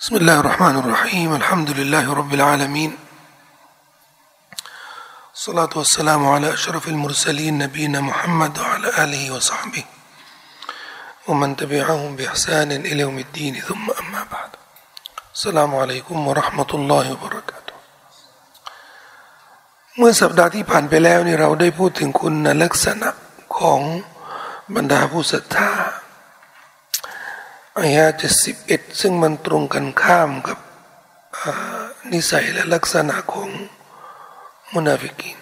بسم الله الرحمن الرحيم الحمد لله رب العالمين الصلاة والسلام على أشرف المرسلين نبينا محمد وعلى آله وصحبه ومن تبعهم بإحسان إلى يوم الدين ثم أما بعد السلام عليكم ورحمة الله وبركاته เมื่อสัปดาห์ที่ผ่านไปแล้วนี่เราได้พูดถึงคุณลักษณะของบรรดาผู้ศรัทธา อายาเจ็ดสิบเอ็ดซึ่งมันตรงกันข้ามกับนิสัยและลักษณะของมุนาฟิกิน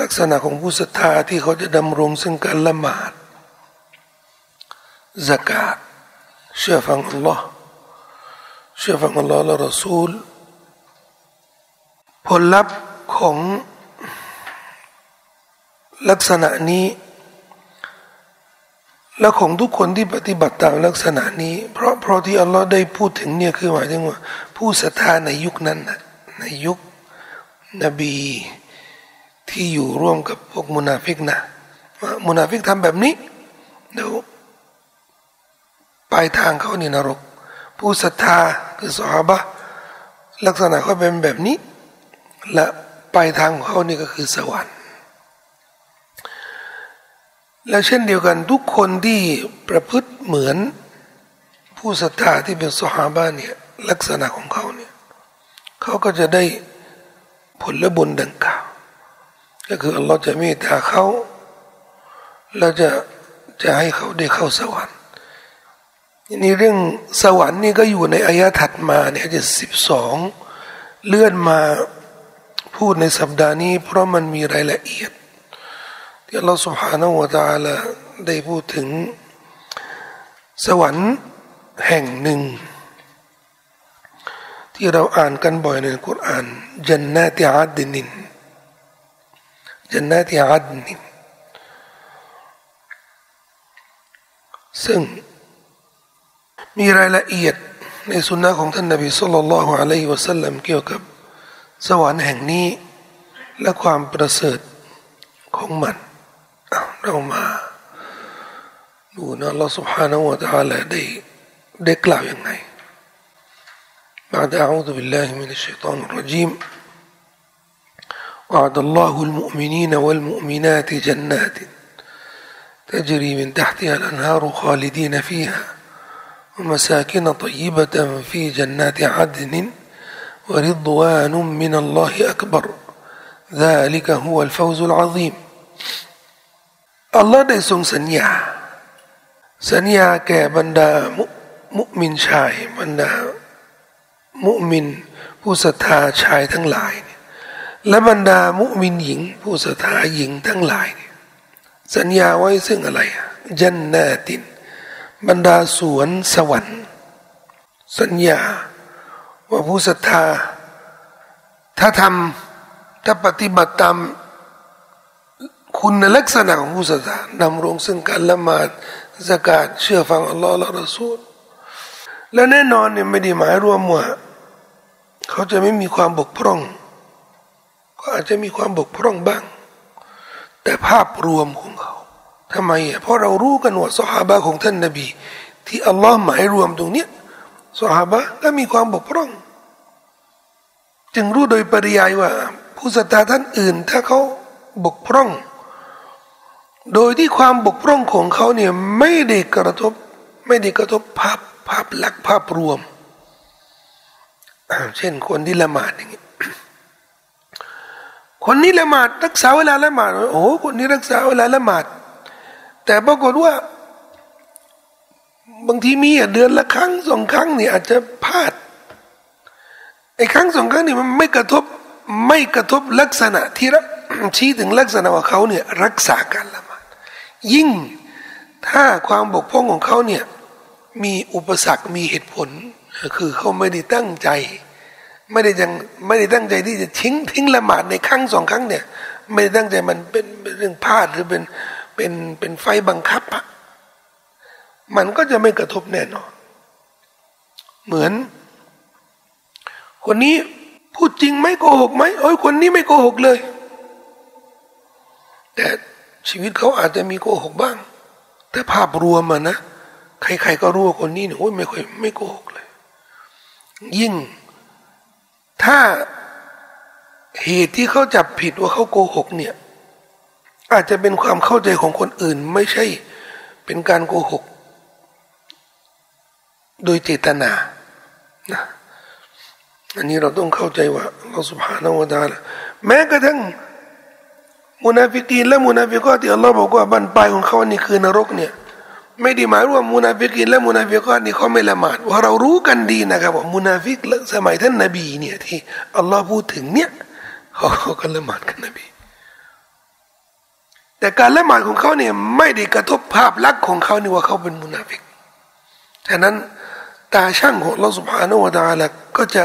ลักษณะของผู้ศรัทธาที่เขาจะดำรงซึ่งการละหมาดสกาดเชื่อฟังอัลลอฮ์เชื่อฟังอัลลอฮ์และรอซูลผลลัพธ์ของลักษณะนี้ และของทุกคนที่ปฏิบัติตามลักษณะนี้ เพราะเพราะที่อัลลอฮ์ได้พูดถึงเนี่ยคือหมายถึงว่า ผู้ศรัทธาในยุคนั้นนะในยุคนบีที่อยู่ร่วมกับพวกมุนาฟิกนะว่ามุนาฟิกทำแบบนี้เดี๋ยวปลายทางเขานี่นรก ผู้ศรัทธาคือสหบะลักษณะเขาเป็นแบบนี้ และปลายทางของเขานี่ก็คือสวรรค์ และเช่นเดียวกันทุกคนที่ประพฤติเหมือนผู้ศรัทธาที่เป็นสหาบ้านเนี่ยลักษณะของเขาเนี่ยเขาก็จะได้ผลบุญดังกล่าวก็คืออัลลอฮ์จะเมตตาเขาแล้วจะจะให้เขาได้เข้าสวรรค์นี่เรื่องสวรรค์นี่ก็อยู่ในอายะถัดมาเนี่ยจะสิบสองเลื่อนมาพูดในสัปดาห์นี้ เพราะมันมีรายละเอียด ที่เราสุภาโนวตาละได้พูดถึง สวรรค์แห่งหนึ่ง ที่เราอ่านกันบ่อยในคุรานจันนาติอาดินินจันนาติอาดินินซึ่งมีรายละเอียดในสุนนะของท่านนบีสุลต่านละฮ์อะลัยฮิวะสัลลัมเกี่ยวกับสวรรค์แห่งนี้และความประเสริฐของมัน เรามาดูนะอัลลอฮฺ سبحانه และ تعالى ได้ได้กล่าวยังไง بعد أعوذ بالله من الشيطان الرجيم وعد الله المؤمنين والمؤمنات جنات تجري من تحتها الأنهار خالدين فيها ومساكن طيبة في جنات عدن ورضوان من الله أكبر ذلك هو الفوز العظيم อัลลอฮ์ได้ทรงสัญญา สัญญาแก่บรรดามุมุมินชายบรรดา มุมิน ผู้ศรัทธาชายทั้งหลาย และบรรดามุมินหญิง ผู้ศรัทธาหญิงทั้งหลาย สัญญาไว้ซึ่งอะไรจันนาติน บรรดาสวนสวรรค์ สัญญาว่าผู้ศรัทธา ถ้าทำถ้าปฏิบัติตาม คุณลักษณะของผู้ศรัทธานำรงซึ่งการละหมาดสกาดเชื่อฟังอัลลอฮ์และรอซูลและแน่นอนเนี่ยไม่ได้หมายรวมว่าเขาจะไม่มีความบกพร่อง ก็อาจจะมีความบกพร่องบ้าง แต่ภาพรวมของเขาทำไมอะเพราะเรารู้กันว่าสหาบะของท่านนบี ที่อัลลอฮ์หมายรวมตรงเนี้ยสหาบะก็มีความบกพร่อง จึงรู้โดยปริยายว่า ผู้ศรัทธาท่านอื่น ถ้าเขาบกพร่อง โดยที่ความบกพร่องของเขาเนี่ยไม่ได้กระทบ ไม่ได้กระทบภาพภาพลักษณ์ภาพรวม เช่นคนที่ละหมาดอย่างนี้คนนี้ละหมาดรักษาเวลาละหมาดโอ้คนนี้รักษาเวลาละหมาด แต่ปรากฏว่า บางทีมีเดือนละครั้งสองครั้งเนี่ยอาจจะพลาดไอ้ครั้งสองครั้งนี่มันไม่กระทบไม่กระทบลักษณะที่ชี้ถึงลักษณะว่าเขาเนี่ยรักษาการละ ยิ่งถ้าความบกพร่องของเขาเนี่ยมีอุปสรรคมีเหตุผล คือเขาไม่ได้ตั้งใจ ไม่ได้ยังไม่ได้ตั้งใจที่จะทิ้งทิ้งละหมาดในครั้งสองครั้งเนี่ย ไม่ได้ตั้งใจมันเป็นเรื่องพลาดหรือเป็นเป็นเป็นไฟบังคับอะมันก็จะไม่กระทบแน่นอน เหมือน คนนี้พูดจริงไหมโกหกไหมโอ้ยคนนี้ไม่โกหกเลย แต่ ชีวิตเขาอาจจะมีโกหกบ้าง แต่ภาพรวมอะนะ ใคร ๆ ก็รู้ว่าคนนี้เนี่ยโอ้ยไม่ค่อยไม่โกหกเลย ยิ่ง ถ้าเหตุที่เขาจับผิดว่าเขาโกหกเนี่ย อาจจะเป็นความเข้าใจของคนอื่น ไม่ใช่เป็นการโกหก โดยเจตนานะอันนี้เราต้องเข้าใจว่าอัลลอฮ์ซุบฮานะฮูวะตะอาลาแม้กระทั่ง มุนาฟิกีนและมุนาฟิกอตที่อัลลอฮ์บอกว่าบั้นปลายของเขานี่คือนรกเนี่ยไม่ได้หมายว่ามุนาฟิกีนและมุนาฟิกอตนี่เขาไม่ละหมาดว่าเรารู้กันดีนะครับว่ามุนาฟิกสมัยท่านนบีเนี่ยที่อัลลอฮ์พูดถึงเนี่ยเขาเขาก็ละหมาดกันนบี แต่การละหมาดของเขาเนี่ยไม่ได้กระทบภาพลักษณ์ของเขานี่ว่าเขาเป็นมุนาฟิกฉะนั้นตาช่างของเราสุภาโนวตาละก็จะ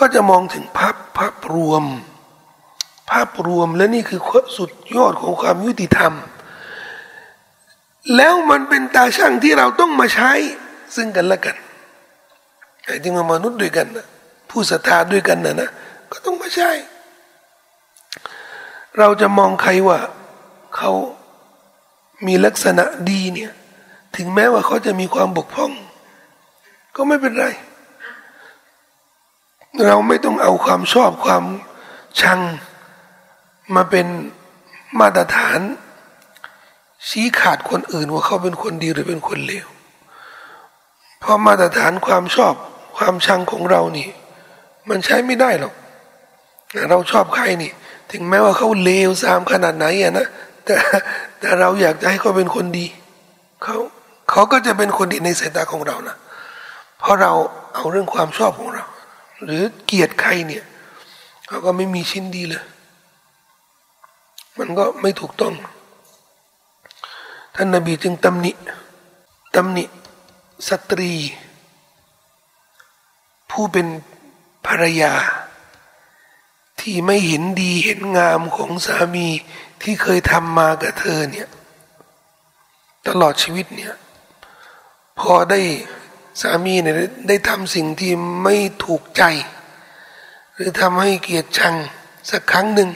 ก็จะมองถึงภาพภาพรวม ภาพรวมและนี่คือสุดยอดของความยุติธรรม แล้วมันเป็นตาช่างที่เราต้องมาใช้ซึ่งกันและกันไอ้ที่มามนุษย์ด้วยกันนะผู้ศรัทธาด้วยกันนะนะก็ต้องมาใช้เราจะมองใครว่าเขามีลักษณะดีเนี่ย ถึงแม้ว่าเขาจะมีความบกพร่อง ก็ไม่เป็นไร เราไม่ต้องเอาความชอบความชัง มาเป็นมาตรฐาน ชี้ขาดคนอื่นว่าเขาเป็นคนดีหรือเป็นคนเลวเพราะมาตรฐานความชอบความชังของเรานี่ มันใช้ไม่ได้หรอกเราชอบใครนี่ ถึงแม้ว่าเขาเลวซามขนาดไหนอะนะแต่แต่เราอยากจะให้เขาเป็นคนดีเขาเขาก็จะเป็นคนดีในสายตาของเรานะเพราะเราเอาเรื่องความชอบของเรา หรือเกลียดใครเนี่ยเขาก็ไม่มีชิ้นดีเลย มันก็ไม่ถูกต้อง ท่านนบีจึงตำหนิตำหนิสตรี ผู้เป็นภรรยา ที่ไม่เห็นดีเห็นงามของสามีที่เคยทำมากับเธอเนี่ยตลอดชีวิตเนี่ยพอได้สามีเนี่ยได้ทำสิ่งที่ไม่ถูกใจ หรือทำให้เกียดชังสักครั้งหนึ่ง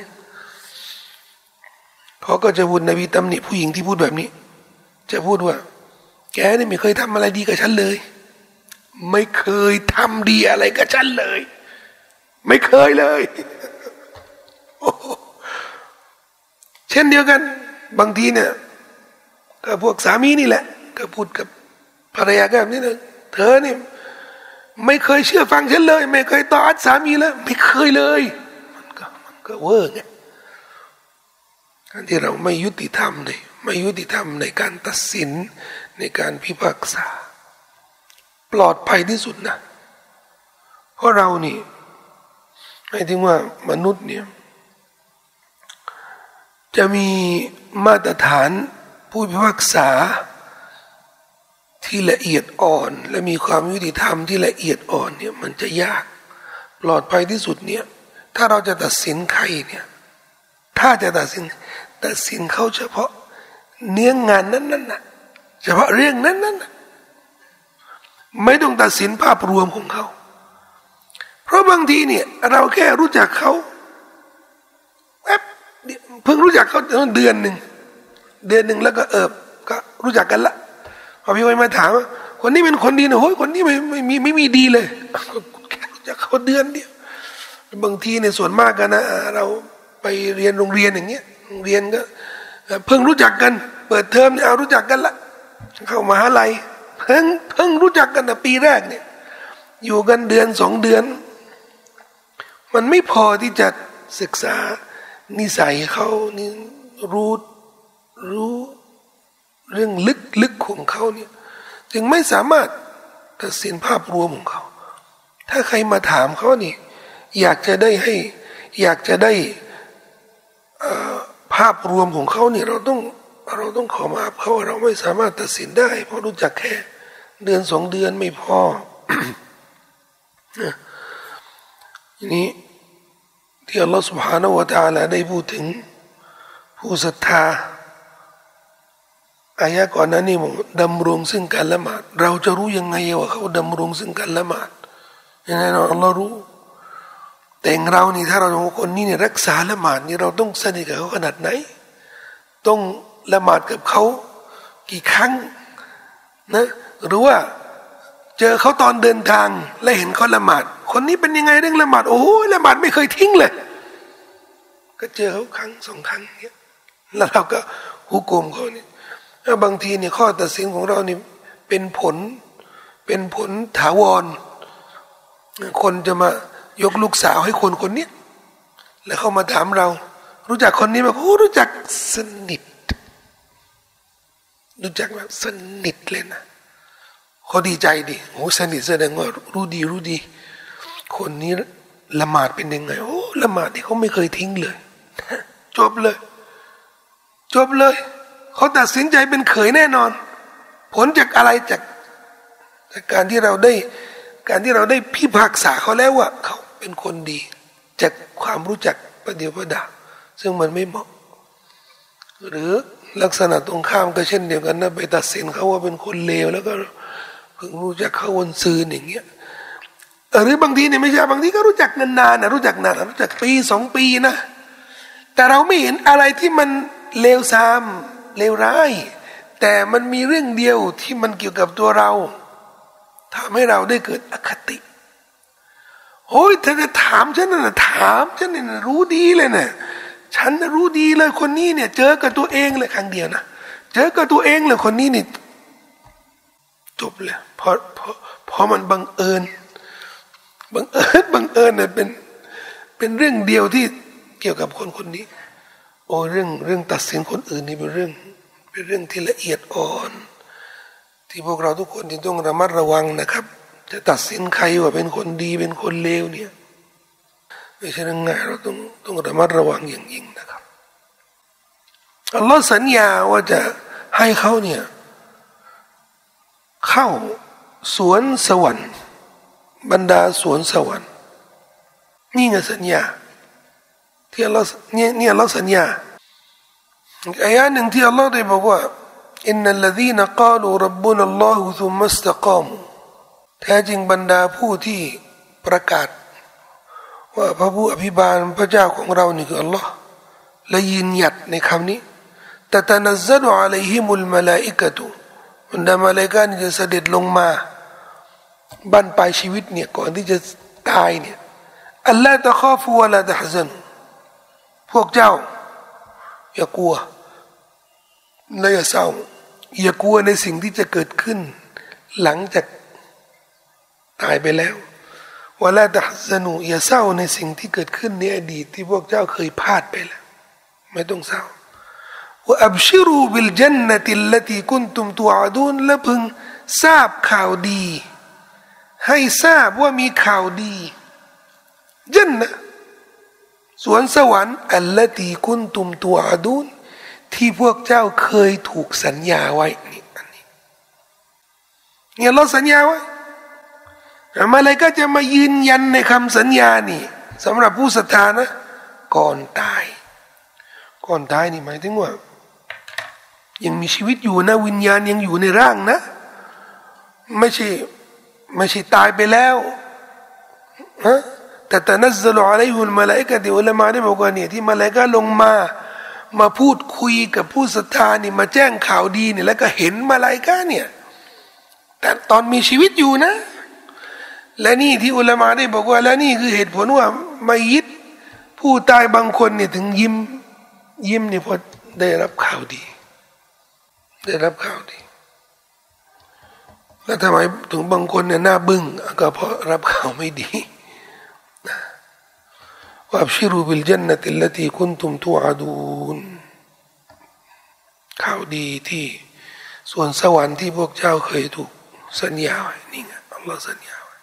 เขาก็จะวุ่นนบีตำหนิผู้หญิงที่พูดแบบนี้ จะพูดว่า แกนี่ไม่เคยทำอะไรดีกับฉันเลย ไม่เคยทำดีอะไรกับฉันเลย ไม่เคยเลย เช่นเดียวกัน บางทีเนี่ยก็พวกสามีนี่แหละ ก็พูดกับภรรยาก็แบบนี้นะเธอนี่ไม่เคยเชื่อฟังฉันเลย ไม่เคยต่ออัดสามีเลย ไม่เคยเลย มันก็มันก็เวอร์ไง การที่เราไม่ยุติธรรมเลยไม่ยุติธรรมในการตัดสินในการพิพากษา ปลอดภัยที่สุดนะเพราะเรานี่หมายถึงว่ามนุษย์เนี่ยจะมีมาตรฐานผู้พิพากษาที่ละเอียดอ่อน และมีความยุติธรรมที่ละเอียดอ่อนเนี่ยมันจะยาก ปลอดภัยที่สุดเนี่ยถ้าเราจะตัดสินใครเนี่ย ถ้าจะตัดสินตัดสินเขาเฉพาะเนื้องานนั้นนั่นะเฉพาะเรื่องนั้นๆนั้นไม่ต้องตัดสินภาพรวมของเขา เพราะบางทีเนี่ย เราแค่รู้จักเขาแอบเพิ่งรู้จักเขาเดือนหนึ่งเดือนหนึ่งแล้วก็เออก็รู้จักกันละพอพี่วัยมาถามว่าคนนี้เป็นคนดีนะโอ้ยคนนี้ไม่ไม่มีไม่มีดีเลยแค่รู้จักเขาเดือนเดียวบางทีในส่วนมากกันนะเรา ไปเรียนโรงเรียนอย่างเงี้ยโรงเรียนก็เพิ่งรู้จักกัน เปิดเทอมเนี่ยเอารู้จักกันละเข้ามาหาลัยเพิ่งเพิ่งรู้จักกันนะปีแรกเนี่ย อยู่กันเดือนสองเดือน มันไม่พอที่จะศึกษานิสัยเขานี่รู้รู้เรื่องลึกลึกของเขาเนี่ยจึงไม่สามารถตัดสินภาพรวมของเขา ถ้าใครมาถามเขานี่ อยากจะได้ให้ อยากจะได้ ภาพรวมของเขาเนี่ยเราต้องเราต้องขอมาเขาเราไม่สามารถตัดสินได้ เพราะรู้จักแค่ เดือนสองเดือนไม่พอทีนี้ที่อัลลอฮฺสุบฮานาวะตาลาได้พูดถึง ผู้ศรัทธาอายะก่อนนั้นนี่มดำรงซึ่งการละหมาด เราจะรู้ยังไงว่าเขาดำรงซึ่งการละหมาดยังไงเราอัลลอรู้ แต่เรานี่ถ้าเราคนนี้เนี่ยรักษาละหมาดนี่เราต้องสนิทกับเขาขนาดไหน ต้องละหมาดกับเขากี่ครั้งนะหรือว่าเจอเขาตอนเดินทางและเห็นเขาละหมาด คนนี้เป็นยังไงเรื่องละหมาดโอ้ยละหมาดไม่เคยทิ้งเลย ก็เจอเขาครั้งสองครั้งเนี่ยแล้วเราก็หุกกมเขาเนี่ยบางทีเนี่ยข้อตัดสินของเรานี่เป็นผล เป็นผลถาวร คนจะมา ยกลูกสาวให้คนคนนี้แล้วเขามาถามเรา รู้จักคนนี้ไหมโอ้รู้จักสนิท รู้จักแบบสนิทเลยนะเขาดีใจดิโอ้สนิทแสดงว่ารู้ดีรู้ดี คนนี้ละหมาดเป็นยังไง โอ้ละหมาดนี่เขาไม่เคยทิ้งเลย จบเลย จบเลยเขาตัดสินใจเป็นเขยแน่นอน ผลจากอะไรจากจากการที่เราได้ การที่เราได้พิพากษาเขาแล้วว่าเขา เป็นคนดี จากความรู้จักประเดียวประดาซึ่งมันไม่เหมาะ หรือลักษณะตรงข้ามก็เช่นเดียวกันนะไปตัดสินเขาว่าเป็นคนเลวแล้วก็เพิ่งรู้จักเขาวนซืนอย่างเงี้ยหรือบางทีเนี่ยไม่ใช่บางทีก็รู้จักนานๆนะรู้จักนานรู้จักปีสองปีนะ แต่เราไม่เห็นอะไรที่มันเลวซ้ำเลวร้าย แต่มันมีเรื่องเดียวที่มันเกี่ยวกับตัวเราทำให้เราได้เกิดอคติ โอ้ยเธอจะถามฉันนะถามฉันเนี่ยรู้ดีเลยเนะฉันรู้ดีเลยคนนี้เนี่ย เจอกับตัวเองเลยครั้งเดียวนะเจอกับตัวเองเลยคนนี้นี่จบเลยเพราะเพราะเพราะมันบังเอิญบังเอิญบังเอิญเนี่ยเป็นเป็นเรื่องเดียวที่เกี่ยวกับคนคนนี้ โอ้เรื่องเรื่องตัดสินคนอื่นนี่เป็นเรื่อง เป็นเรื่องที่ละเอียดอ่อน ที่พวกเราทุกคนที่ต้องระมัดระวังนะครับ จะตัดสินใครว่าเป็นคนดีเป็นคนเลวเนี่ยไม่ใช่เรื่องง่ายเราต้องต้องระมัดระวังอย่างยิ่งนะครับอัลลอฮ์สัญญาว่าจะให้เขาเนี่ยเข้าสวนสวรรค์ บรรดาสวนสวรรค์ นี่ไงสัญญา ที่อัลลอฮ์เนี่ยเนี่ยอัลลอฮ์สัญญาอายะหนึ่งที่อัลลอฮ์ได้บอกว่าอินนัลลดีนกาลูรับบุนัลลอฮุซุมมัสตะกามู แท้จริงบรรดาผู้ที่ประกาศ ว่าพระผู้อภิบาลพระเจ้าของเรานี่คืออัลลอฮ์และยืนหยัดในคำนี้แต่ตนัซลุอะลัยฮิมุลมาลาอิกะตุบรรดามาเลกานี่จะเสด็จลงมาบั้นปลายชีวิตเนี่ยก่อนที่จะตายเนี่ยอัลลอฮ์ตะข้าฟูวะลาตะฮซันพวกเจ้า อย่ากลัวและอย่าเศร้าอย่ากลัวในสิ่งที่จะเกิดขึ้น หลังจาก ตายไปแล้ววลาตะฮซันูอย่าเศร้าในสิ่งที่เกิดขึ้นในอดีตที่พวกเจ้าเคยพลาดไปแล้ว ไม่ต้องเศร้าว่าอับชิรูบิลจันนติลลตีกุนตุมตัวอดูนและพึงทราบข่าวดี ให้ทราบว่ามีข่าวดีจันนะสวนสวรรค์อัลลตีกุนตุมตัวอดูนที่พวกเจ้าเคยถูกสัญญาไว้นี่อันนี้เนี่ยเราสัญญาไว้ มาเลยก็จะมายืนยันในคำสัญญานี่สำหรับผู้ศรัทธานะ ก่อนตาย ก่อนตายนี่หมายถึงว่า ยังมีชีวิตอยู่นะ วิญญาณยังอยู่ในร่างนะ ไม่ใช่ไม่ใช่ตายไปแล้วฮะแต่ตนัซลอะไรหุลมาลยกะที่อุลามาได้บอกว่าเนี่ยที่มาลยกะลงมา มาพูดคุยกับผู้ศรัทธานี่มาแจ้งข่าวดีเนี่ยแล้วก็เห็นมาลยกะเนี่ย แต่ตอนมีชีวิตอยู่นะ และนี่ที่อุลามาได้บอกว่า และนี่คือเหตุผลว่ามายิดผู้ตายบางคนเนี่ยถึงยิ้ม ยิ้มเนี่ยพอได้รับข่าวดี ได้รับข่าวดีแล้วทำไมถึงบางคนเนี่ยหน้าบึ้งก็เพราะรับข่าวไม่ดีว่าชิรูบิลจันนติลตีคุณตุมทูอาดูนข่าวดีที่ส่วนสวรรค์ที่พวกเจ้าเคยถูกสัญญาไว้นี่ไงอัลลอฮ์สัญญาไว้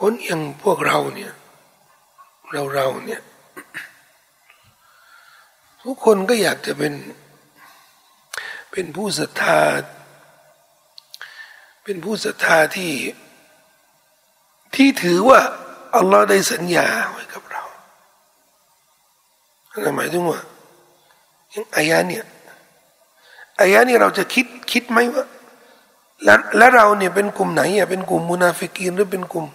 คนอย่างพวกเราเนี่ย เราเราเนี่ย ทุกคนก็อยากจะเป็น เป็นผู้ศรัทธา เป็นผู้ศรัทธาที่ที่ถือว่าอัลลอฮ์ได้สัญญาไว้กับเราหมายถึงว่าอย่างอายะเนี่ยอายะนี้เราจะคิดคิดไหมว่าแล้วแล้วเราเนี่ยเป็นกลุ่มไหนอะเป็นกลุ่มมุนาฟิกีนหรือเป็นกลุ่ม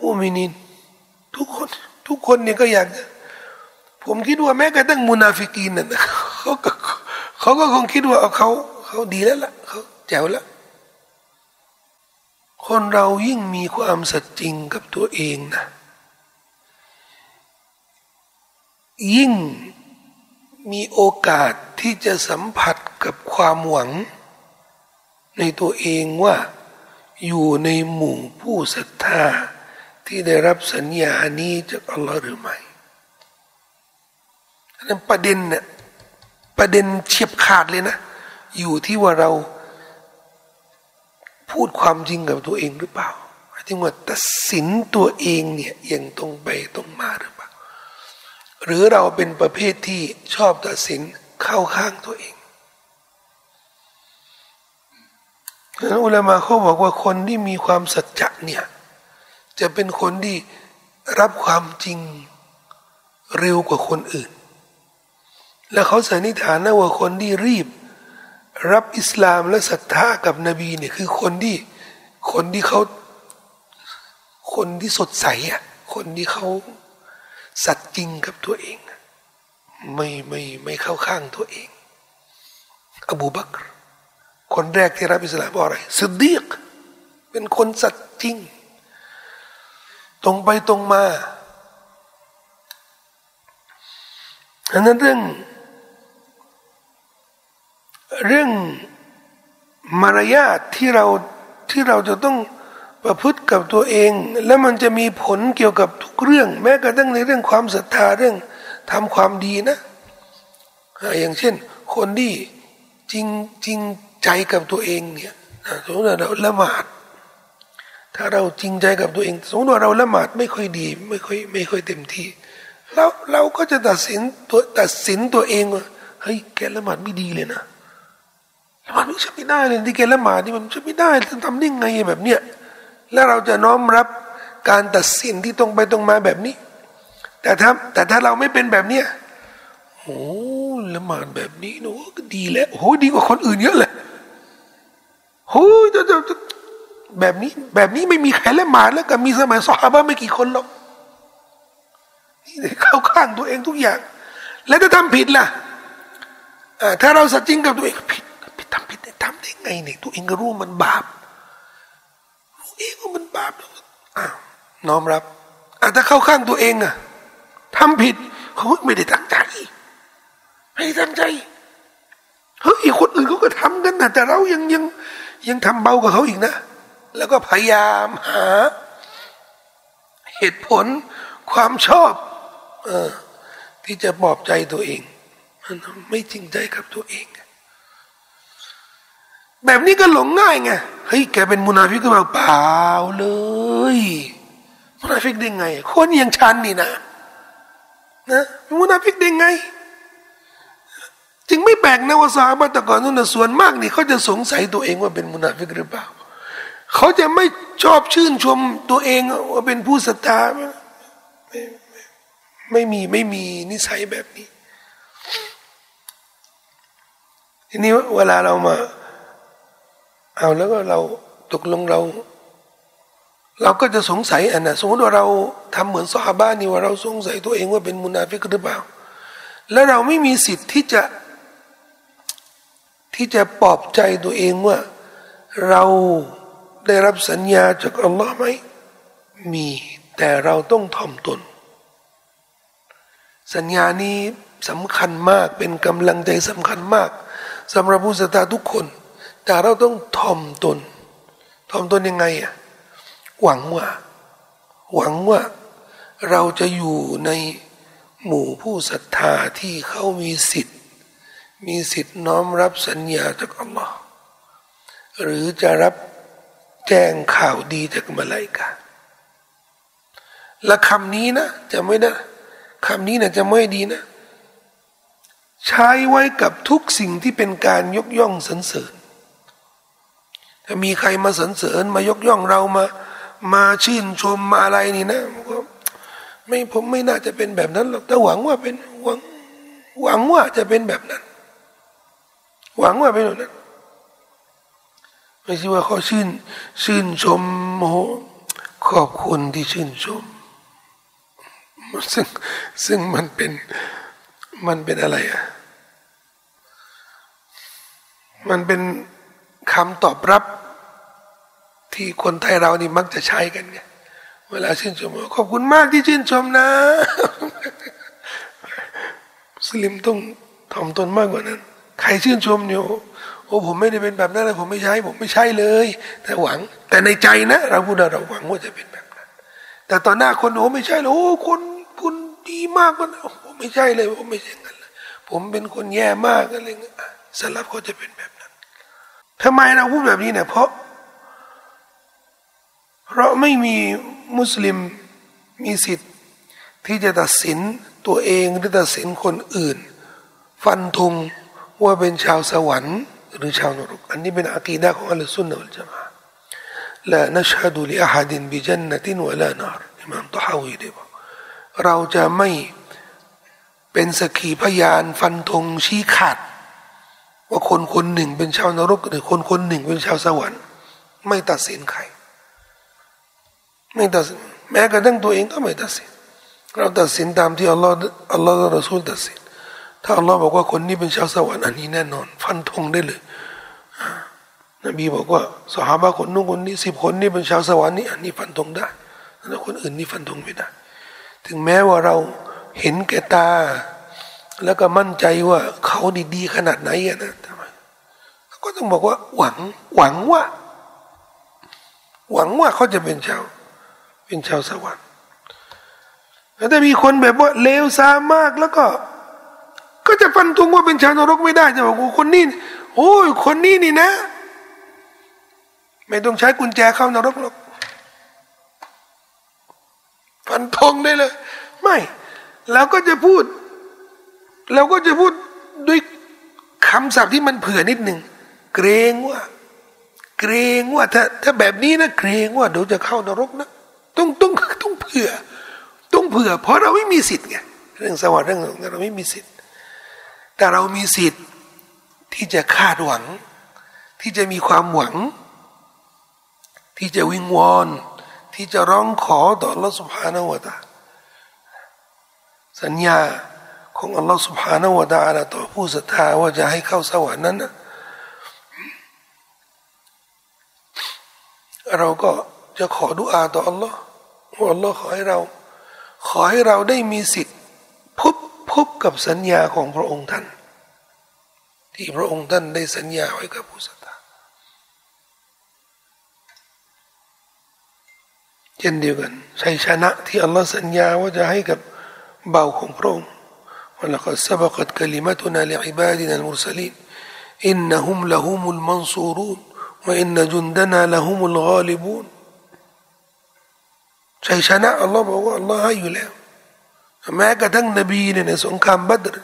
มุมินิน ทุกคน ทุกคนเนี่ยก็อยากจะผมคิดว่าแม้กระทั่งมุนาฟิกีนน่ะเขาก็เขาก็คงคิดว่าเขาเขาดีแล้วล่ะเขาแจ๋วแล้วคนเรายิ่งมีความสัจจริงกับตัวเองนะ ยิ่งมีโอกาสที่จะสัมผัสกับความหวัง ในตัวเองว่าอยู่ในหมู่ผู้ศรัทธา ที่ได้รับสัญญานี้จากอัลลอฮ์หรือไม่นั้นประเด็นเนี่ยประเด็นเฉียบขาดเลยนะ อยู่ที่ว่าเราพูดความจริงกับตัวเองหรือเปล่าที่ว่าตัดสินตัวเองเนี่ยยังตรงไปตรงมาหรือเปล่า หรือเราเป็นประเภทที่ชอบตัดสินเข้าข้างตัวเองนั้นอุลามาเขาบอกว่าคนที่มีความสัจจะเนี่ย จะเป็นคนที่รับความจริงเร็วกว่าคนอื่น และเขาสันนิษฐานนะว่าคนที่รีบ รับอิสลามและศรัทธากับนบีเนี่ยคือคนที่คนที่เขาคนที่สดใสอะคนที่เขาสัตย์จริงกับตัวเอง ไม่ไม่ไม่เข้าข้างตัวเองอบูบักรคนแรกที่รับอิสลามเพราะอะไรสดีกเป็นคนสัตย์จริง ตรงไปตรงมาอันนั้นเรื่อง เรื่องมารยาทที่เราที่เราจะต้องประพฤติกับตัวเอง แล้วมันจะมีผลเกี่ยวกับทุกเรื่อง แม้กระทั่งในเรื่องความศรัทธาเรื่องทำความดีนะ อย่างเช่น คนที่จริงจริงใจกับตัวเองเนี่ยสมมติเราละหมาด ถ้าเราจริงใจกับตัวเองสมมติว่าเราละหมาดไม่ค่อยดี ไม่ค่อยไม่ค่อยเต็มที่เราเราก็จะตัดสินตัวตัดสินตัวเองว่าเฮ้ยแกละหมาดไม่ดีเลยนะละหมาดไม่ใช่ไม่ได้เลยที่แกละหมาดนี่มันใช่ไม่ได้ทำได้ไงแบบเนี้ยแล้วเราจะน้อมรับการตัดสินที่ตรงไปตรงมาแบบนี้ แต่ถ้าแต่ถ้าเราไม่เป็นแบบเนี้ยโอ้ละหมาดแบบนี้นูก็ดีแล้วโอ้ดีกว่าคนอื่นเยอะเลยโอ้ยจะจะ แบบนี้ แบบนี้ไม่มีใครเละหมาแล้วก็มีสมัยสฮาบะไม่กี่คนหรอกเข้าข้างตัวเองทุกอย่าง แล้วถ้าทำผิดล่ะถ้าเราสัจจริงกับตัวเองผิดผิดทำผิดทำได้ไงเนี่ยตัวเองก็รู้มันบาปรู้เองว่ามันบาปอ้าวน้อมรับถ้าเข้าข้างตัวเองอะทำผิดเขาไม่ได้ตั้งใจไม่ได้ตั้งใจเฮ้ยคนอื่นเขาก็ทำกันนะแต่เรายังยังยังทำเบากว่าเขาอีกนะ แล้วก็พยายามหา เหตุผลความชอบออที่จะปลอบใจตัวเอง มันไม่จริงใจกับตัวเอง แบบนี้ก็หลงง่ายไงเฮ้ยแกเป็นมุนาฟิกก็แบบเปล่าเลยมุนาฟิกได้ไง คนอย่างฉันนี่นะนะมุนาฟิกได้ไง จึงไม่แปลกนะว่าซอฮาบะฮ์แต่ก่อนนู้นส่วนมากนี่เขาจะสงสัยตัวเองว่าเป็นมุนาฟิกหรือเปล่า เขาจะไม่ชอบชื่นชมตัวเองว่าเป็นผู้ศรัทธาไม่มีไม่มีนิสัยแบบนี้ ทีนี้เวลาเรามา เอาแล้วก็เราตกลงเรา เราก็จะสงสัยอันนะสมมติว่าเราทำเหมือนซอฮาบ้านนี่ว่าเราสงสัยตัวเองว่าเป็นมุนาฟิกหรือเปล่า แล้วเราไม่มีสิทธิ์ที่จะที่จะปลอบใจตัวเองว่าเรา ได้รับสัญญาจากอัลลอฮ์ไหมมีแต่เราต้องถ่อมตน สัญญานี้สำคัญมากเป็นกำลังใจสำคัญมากสำหรับผู้ศรัทธาทุกคน แต่เราต้องทอมตนทอมตนยังไงอะหวังว่า หวังว่าเราจะอยู่ในหมู่ผู้ศรัทธาที่เขามีสิทธิ์ มีสิทธิ์น้อมรับสัญญาจากอัลลอฮ์หรือจะรับ แจ้งข่าวดีจากมาลายกาและคำนี้นะจะไม่ได้คำนี้นะจะไม่ดีนะ ใช้ไว้กับทุกสิ่งที่เป็นการยกย่องสรรเสริญถ้ามีใครมาสรรเสริญมายกย่องเรามา มาชื่นชมมาอะไรนี่นะก็ไม่ผมไม่น่าจะเป็นแบบนั้นหรอกแต่หวังว่าเป็นหวังหวังว่าจะเป็นแบบนั้น หวังว่าเป็นแบบนั้น ไม่ใช่ว่าเขาชื่นชื่นชมโอ้ขอบคุณที่ชื่นชม ซึ่งซึ่งมันเป็นมันเป็นอะไรอะมันเป็นคำตอบรับที่คนไทยเรานี่มักจะใช้กันไงเวลาชื่นชมขอบคุณมากที่ชื่นชมนะสลิมต้องทำตนมากกว่านั้น ใครชื่นชมเนี่ย โอ้ผมไม่ได้เป็นแบบนั้นเลยผมไม่ใช่ผมไม่ใช่เลย แต่หวัง แต่ในใจนะ เราพูดเราหวังว่าจะเป็นแบบนั้น แต่ตอนหน้าคนโอ้ไม่ใช่เลยโอ้คนคุณดีมากมันผมไม่ใช่เลยผมไม่ใช่งั้นเลยผมเป็นคนแย่มากอะไรเงี้ยสลับเขาจะเป็นแบบนั้นทำไมเราพูดแบบนี้เนี่ยเพราะ เพราะไม่มีมุสลิมมีสิทธิ์ ที่จะตัดสินตัวเองหรือตัดสินคนอื่น ฟันธงว่าเป็นชาวสวรรค์ หรือชาวนรกอันนี้เป็นอากีดะของอัลสุนนะอัลจามะละนัชฮดุลิอาฮัดินบิจันนตินวะลานารอิมามตะฮาวีได้บอกเราจะไม่เป็นสกีพยานฟันธงชี้ขาดว่าคนคนหนึ่งเป็นชาวนรกหรือคนคนหนึ่งเป็นชาวสวรรค์ ไม่ตัดสินใคร ไม่ตัดสินแม้กระทั่งตัวเองก็ไม่ตัดสิน เราตัดสินตามที่อัลลอฮ์อัลลอฮ์และรอซูลตัดสิน ถ้าอัลลอฮ์บอกว่าคนนี้เป็นชาวสวรรค์อันนี้แน่นอน ฟันธงได้เลยนบีบอกว่าสหายคนนู้นคนนี้สิบคนนี้เป็นชาวสวรรค์นี่อันนี้ฟันธงได้แล้วคนอื่นนี่ฟันธงไม่ได้ ถึงแม้ว่าเราเห็นแก่ตา แล้วก็มั่นใจว่าเขาดีๆขนาดไหนอะนะทำไมก็ต้องบอกว่า หวังหวังว่า หวังว่าเขาจะเป็นชาวเป็นชาวสวรรค์แต่มีคนแบบว่าเลวซามากแล้วก็ ก็จะฟันธงว่าเป็นชาวนรกไม่ได้จะบอกว่าคนนี้โอ้ยคนนี้นี่นะ ไม่ต้องใช้กุญแจเข้านรกหรอกฟันธงได้เลย ไม่เราก็จะพูดเราก็จะพูดด้วยคำศัพท์ที่มันเผื่อนิดหนึ่งเกรงว่า เกรงว่าถ้าถ้าแบบนี้นะเกรงว่าเดี๋ยวจะเข้านรกนะต้องต้องต้องเผื่อ ต้องเผื่อ เพราะเราไม่มีสิทธิ์ไงเรื่องสวรรค์เรื่องเราไม่มีสิทธิ์ แต่เรามีสิทธิ์ที่จะคาดหวัง ที่จะมีความหวัง ที่จะวิงวอนที่จะร้องขอต่อ Allah سبحانه และ تعالى สัญญาของ Allah سبحانه และ تعالى ต่อผู้ศรัทธาว่าจะให้เข้าสวรรค์นั้นนะเราก็จะขอดุอาต่อ Allah ว่า Allah ขอให้เราขอให้เราได้มีสิทธิ์พ บพบกับสัญญาของพระองค์ท่าน ที่พระองค์ท่านได้สัญญาไว้กับผู้ศรัทธาเช่นเดียวกันชัยชนะที่อัลลอฮ์สัญญาว่าจะให้กับเบาของพระองค์ ولقد سبقت كلمتنا لعبادنا المرسلين إنهم لهم المنصورون وإن جندنا لهم الغالبون ชัยชนะอัลลอฮ์บอกว่าอัลลอฮ์ให้อยู่แล้ว แม้กระทั่งนบีเนี่ยในสงครามบัตร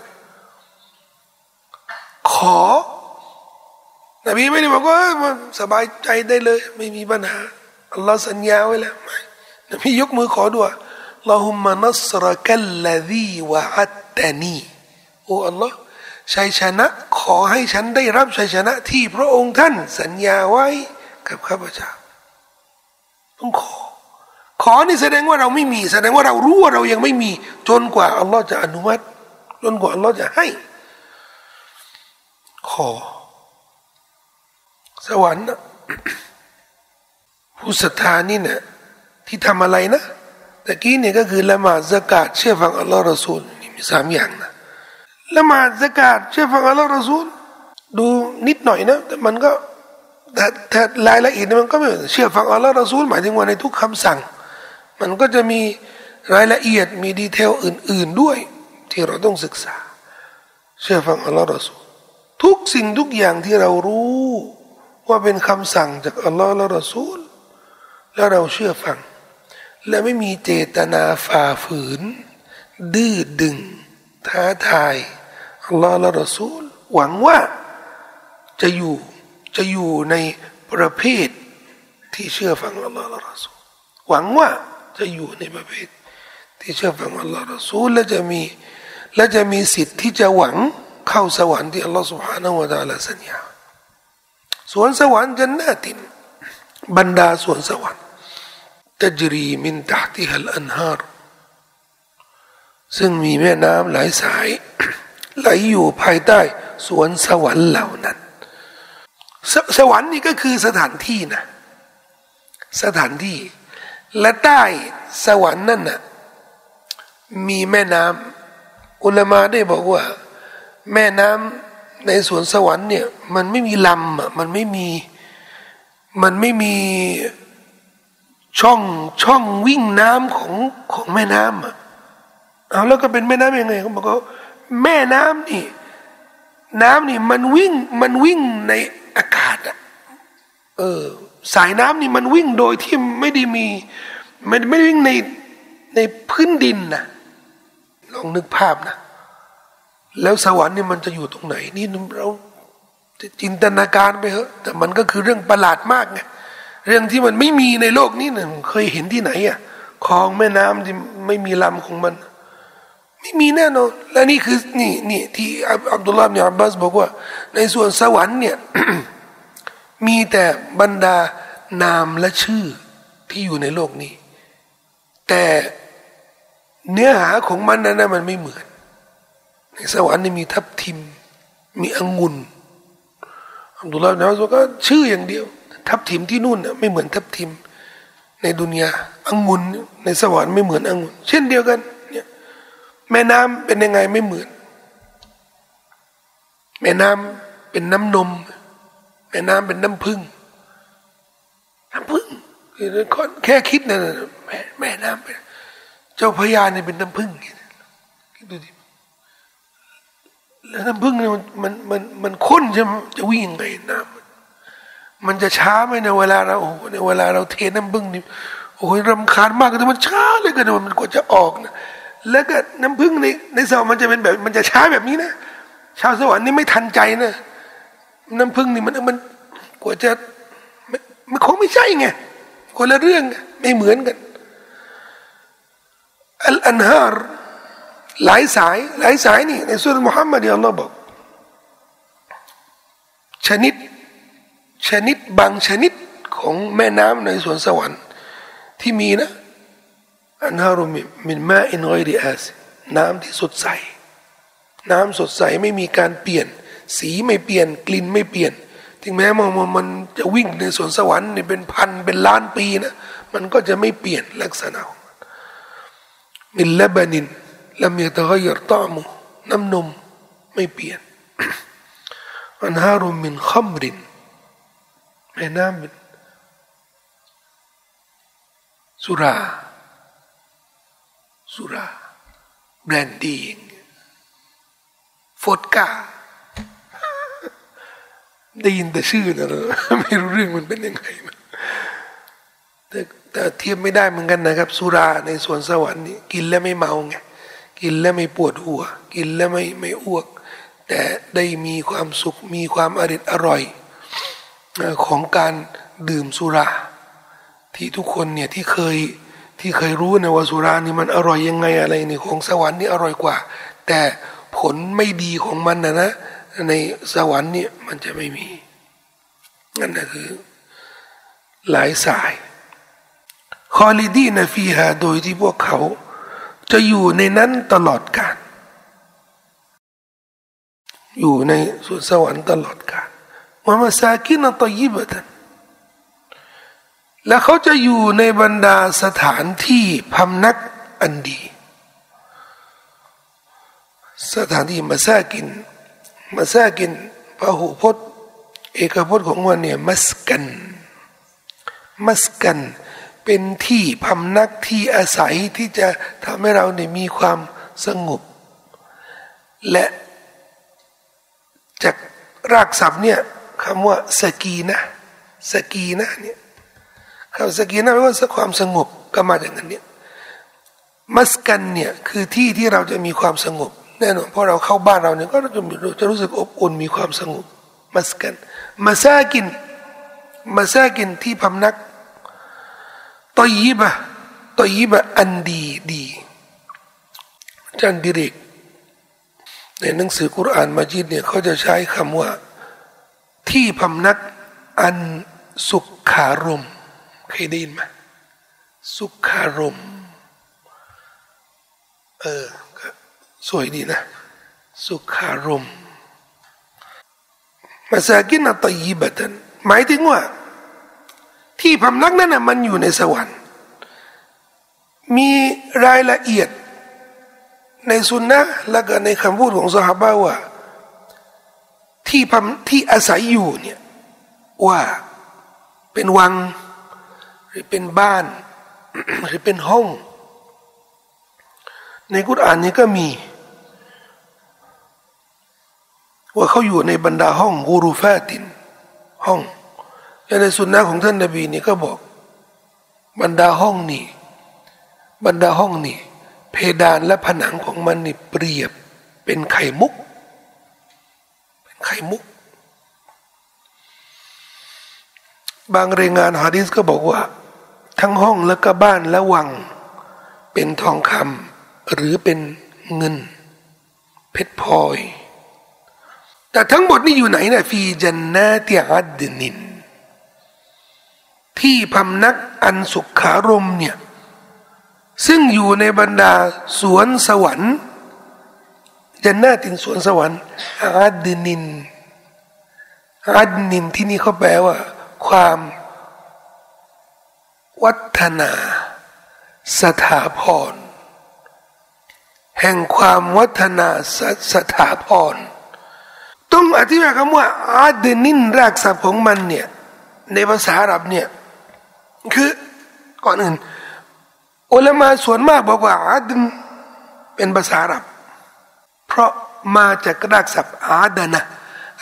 ขอ นบีไม่ได้บอกว่าสบายใจได้เลย ไม่มีปัญหาอัลลอฮ์สัญญาไว้แล้วไม่นบียกมือขอด้วยลอฮุมมานัสรกัลลดีวะอัตตานีโอ้อัลลอฮ์ชัยชนะ ขอให้ฉันได้รับชัยชนะที่พระองค์ท่านสัญญาไว้กับข้าพเจ้าต้องขอ ขอนี่แสดงว่าเราไม่มี แสดงว่าเรารู้ว่าเรายังไม่มี จนกว่าอัลลอฮ์จะอนุมัติ จนกว่าอัลลอฮ์จะให้ ขอ สวรรค์นะผู้ศรัทธานี่เนี่ยที่ทำอะไรนะตะกี้เนี่ยก็คือละหมาดสกาดเชื่อฟังอัลลอฮ์รอซูลนี่มีสามอย่างนะละหมาดสกาดเชื่อฟังอัลลอฮ์รอซูลดูนิดหน่อยนะแต่มันก็แต่รายละเอียดมันก็ไม่เชื่อฟังอัลลอฮ์รอซูลหมายถึงว่าในทุกคำสั่ง มันก็จะมีรายละเอียดมีดีเทลอื่น ๆด้วย ที่เราต้องศึกษา เชื่อฟังอัลลอฮ์รอสูลทุกสิ่งทุกอย่างที่เรารู้ ว่าเป็นคำสั่งจากอัลลอฮ์และรอซูลแล้วเราเชื่อฟัง และไม่มีเจตนาฝ่าฝืน ดื้อดึง ท้าทายอัลลอฮ์และรอซูลหวังว่าจะอยู่จะอยู่ในประเภทที่เชื่อฟังอัลลอฮ์และรอซูลหวังว่า จะอยู่ในประเภทที่เชื่อฟังอัลลอฮ์รอซูลและจะมีและจะมีสิทธิ์ที่จะหวังเข้าสวรรค์ที่อัลลอฮ์สุบฮานาวะตาลาสัญญาสวนสวรรค์จันนาตินบรรดาสวนสวรรค์ตจรีมินตาติฮัลอันฮารซึ่งมีแม่น้ำหลายสาย ไหลอยู่ภายใต้สวนสวรรค์เหล่านั้นสสวรรค์นี่ก็คือสถานที่นะ สถานที่ และใต้สวรรค์นั่นน่ะมีแม่น้ำอุลามาได้บอกว่า แม่น้ำในสวนสวรรค์เนี่ย มันไม่มีลำอะมันไม่มีมันไม่มีช่องช่องวิ่งน้ำของของแม่น้ำอะเอาแล้วก็เป็นแม่น้ำยังไงเขาบอกว่าแม่น้ำนี่ น้ำนี่มันวิ่งมันวิ่งในอากาศอะเออ สายน้ำนี่มันวิ่งโดยที่ไม่ได้มีไม่ไม่วิ่งในในพื้นดินนะลองนึกภาพนะ แล้วสวรรค์นี่มันจะอยู่ตรงไหน นี่เราจินตนาการไปเถอะแต่มันก็คือเรื่องประหลาดมากไงเรื่องที่มันไม่มีในโลกนี้เนี่ยเคยเห็นที่ไหนอะคลองแม่น้ำที่ไม่มีลำของมัน ไม่มีแน่นอนและนี่คือนี่นี่ที่อับดุลลาห์เนี่ยอับบาสบอกว่า ในส่วนสวรรค์เนี่ย มีแต่บรรดานามและชื่อที่อยู่ในโลกนี้ แต่เนื้อหาของมันนั้นมันไม่เหมือน ในสวรรค์นี่มีทับทิม มีองุ่นอับดุลลาห์นี่ยบอกว่าชื่ออย่างเดียว ทับทิมที่นู่นไม่เหมือนทับทิม ในดุนยาองุ่นในสวรรค์ไม่เหมือนองุ่นเช่นเดียวกันเนี่ยแม่น้ำเป็นยังไงไม่เหมือน แม่น้ำเป็นน้ำนม แม่น้ำเป็นน้ำพึ่งน้ำพึ่งแค่คิดนะแม่แม่น้ำเป็นเจ้าพญาเนี่ยเป็นน้ำพึ่งคิดดูดิแล้วน้ำพึ่งเนี่ยมันมันมันข้นใช่ไหมจะวิ่งไงน้ำมันจะช้าไหมในเวลาเราในเวลาเราเทน้ำพึ่งนี่โอ้ยรำคาญมากแต่มันช้าเลยกันมันกว่าจะออกนะแล้วก็น้ำพึ่งในในสวรรค์มันจะเป็นแบบ มันจะช้าแบบนี้นะชาวสวรรค์นี่ไม่ทันใจนะ น้ำพึ่งนี่มันมันกว่าจะมันคงไม่ใช่ไงคนละเรื่องไม่เหมือนกันอัลอันฮาร์หลายสายหลายสายนี่ในสุรมุฮัมมัดอัลลอฮ์บอกชนิดชนิดบางชนิดของแม่น้ำในสวนสวรรค์ ที่มีนะ อันฮารุมิมินมาอินไกริอาสน้ำที่สดใส น้ำสดใสไม่มีการเปลี่ยน สีไม่เปลี่ยนกลิ่นไม่เปลี่ยน ถึงแม้มันมันจะวิ่งในสวนสวรรค์เนี่ยเป็นพันเป็นล้านปีนะมันก็จะไม่เปลี่ยนลักษณะมิลลบานินลำยตะกยรตามุน้ำนมไม่เปลี่ยนอันฮารุมินขัมรินแม่น้ำเป็นสุราสุราแบรนดีฟอดกา ได้ยินแต่ชื่อนะไม่รู้เรื่องมันเป็นยังไงแต่แต่เทียบไม่ได้เหมือนกันนะครับ สุราในสวนสวรรค์นี่กินแล้วไม่เมาไงกินแล้วไม่ปวดหัว กินแล้วไม่ไม่อ้วก แต่ได้มีความสุขมีความอริดอร่อยของการดื่มสุรา ที่ทุกคนเนี่ยที่เคยที่เคยรู้นะว่าสุรานี่มันอร่อยยังไงอะไรนี่ของสวรรค์นี่อร่อยกว่า แต่ผลไม่ดีของมันนะนะ ในสวรรค์เนี่ยมันจะไม่มีนั่นคือหลายสายคอลิดีนฟีฮาโดยที่พวกเขา จะอยู่ในนั้นตลอดกาลอยู่ในสวนสวรรค์ตลอดกาลวามาซากินตยิบะตันและเขาจะอยู่ในบรรดาสถานที่พำนักอันดี สถานที่มาซากิน มาซากินพหูพจน์ เอกพจน์ของมันเนี่ยมัสกัน มัสกัน เป็นที่พำนักที่อาศัยที่จะทำให้เราเนี่ยมีความสงบ และจากรากศัพท์เนี่ยคำว่าสกีนะสกีนะเนี่ยคำสกีนะแปลว่าความสงบก็มาจากนั้นเนี่ยมัสกันเนี่ยคือที่ที่เราจะมีความสงบ แน่นอนพอเราเข้าบ้านเราเนี่ยก็จะจะรู้สึกอบอุ่นมีความสงบมัสกันมาซากินมาซากินที่พำนักตอยิบะตอยิบะอันดีดีจันดิเรกในหนังสือกุรอานมาจิดเนี่ยเขาจะใช้คำว่า ที่พำนักอันสุขคารมเคยได้ยินไหมสุขคารมเออ สวยดีนะ สุขารมมาซากินตัยิบตันหมายถึงว่า ที่พำนักนั้นนะมันอยู่ในสวรรค์ มีรายละเอียด ในสุนนะแล้วก็ในคำพูดของสหาบาว่า ที่พำที่อาศัยอยู่เนี่ยว่าเป็นวัง หรือเป็นบ้าน หรือเป็นห้อง ในกุตอานนี้ก็มี ว่าเขาอยู่ในบรรดาห้องกูรูฟาติน ห้องและในสุนนะของท่านนาบีนี่ก็บอก บรรดาห้องนี้บรรดาห้องนี้เพดานและผนังของมันนี่เปรียบเป็นไข่มุก เป็นไข่มุก บางรายงานฮะดิษก็บอกว่า ทั้งห้องและก็บ้านและวัง เป็นทองคำหรือเป็นเงิน เพชรพลอย แต่ทั้งหมดนี่อยู่ไหนนะฟีจันนาติอัดนิน ที่พำนักอันสุขารมเนี่ย ซึ่งอยู่ในบรรดาสวนสวรรค์จันนาตินสวนสวรรค์อัดนินอัดนินที่นี่เขาแปลว่า ความวัฒนา สถาพร แห่งความวัฒนาสสถาพร ต้องอธิบายคำว่าอาดนินรากศัพท์ของมันเนี่ยในภาษาอาหรับเนี่ยคือก่อนอื่นอุลามาส่วนมากบอกว่าอาดนเป็นภาษาอาหรับ เพราะมาจากรากศัพท์อาดนะ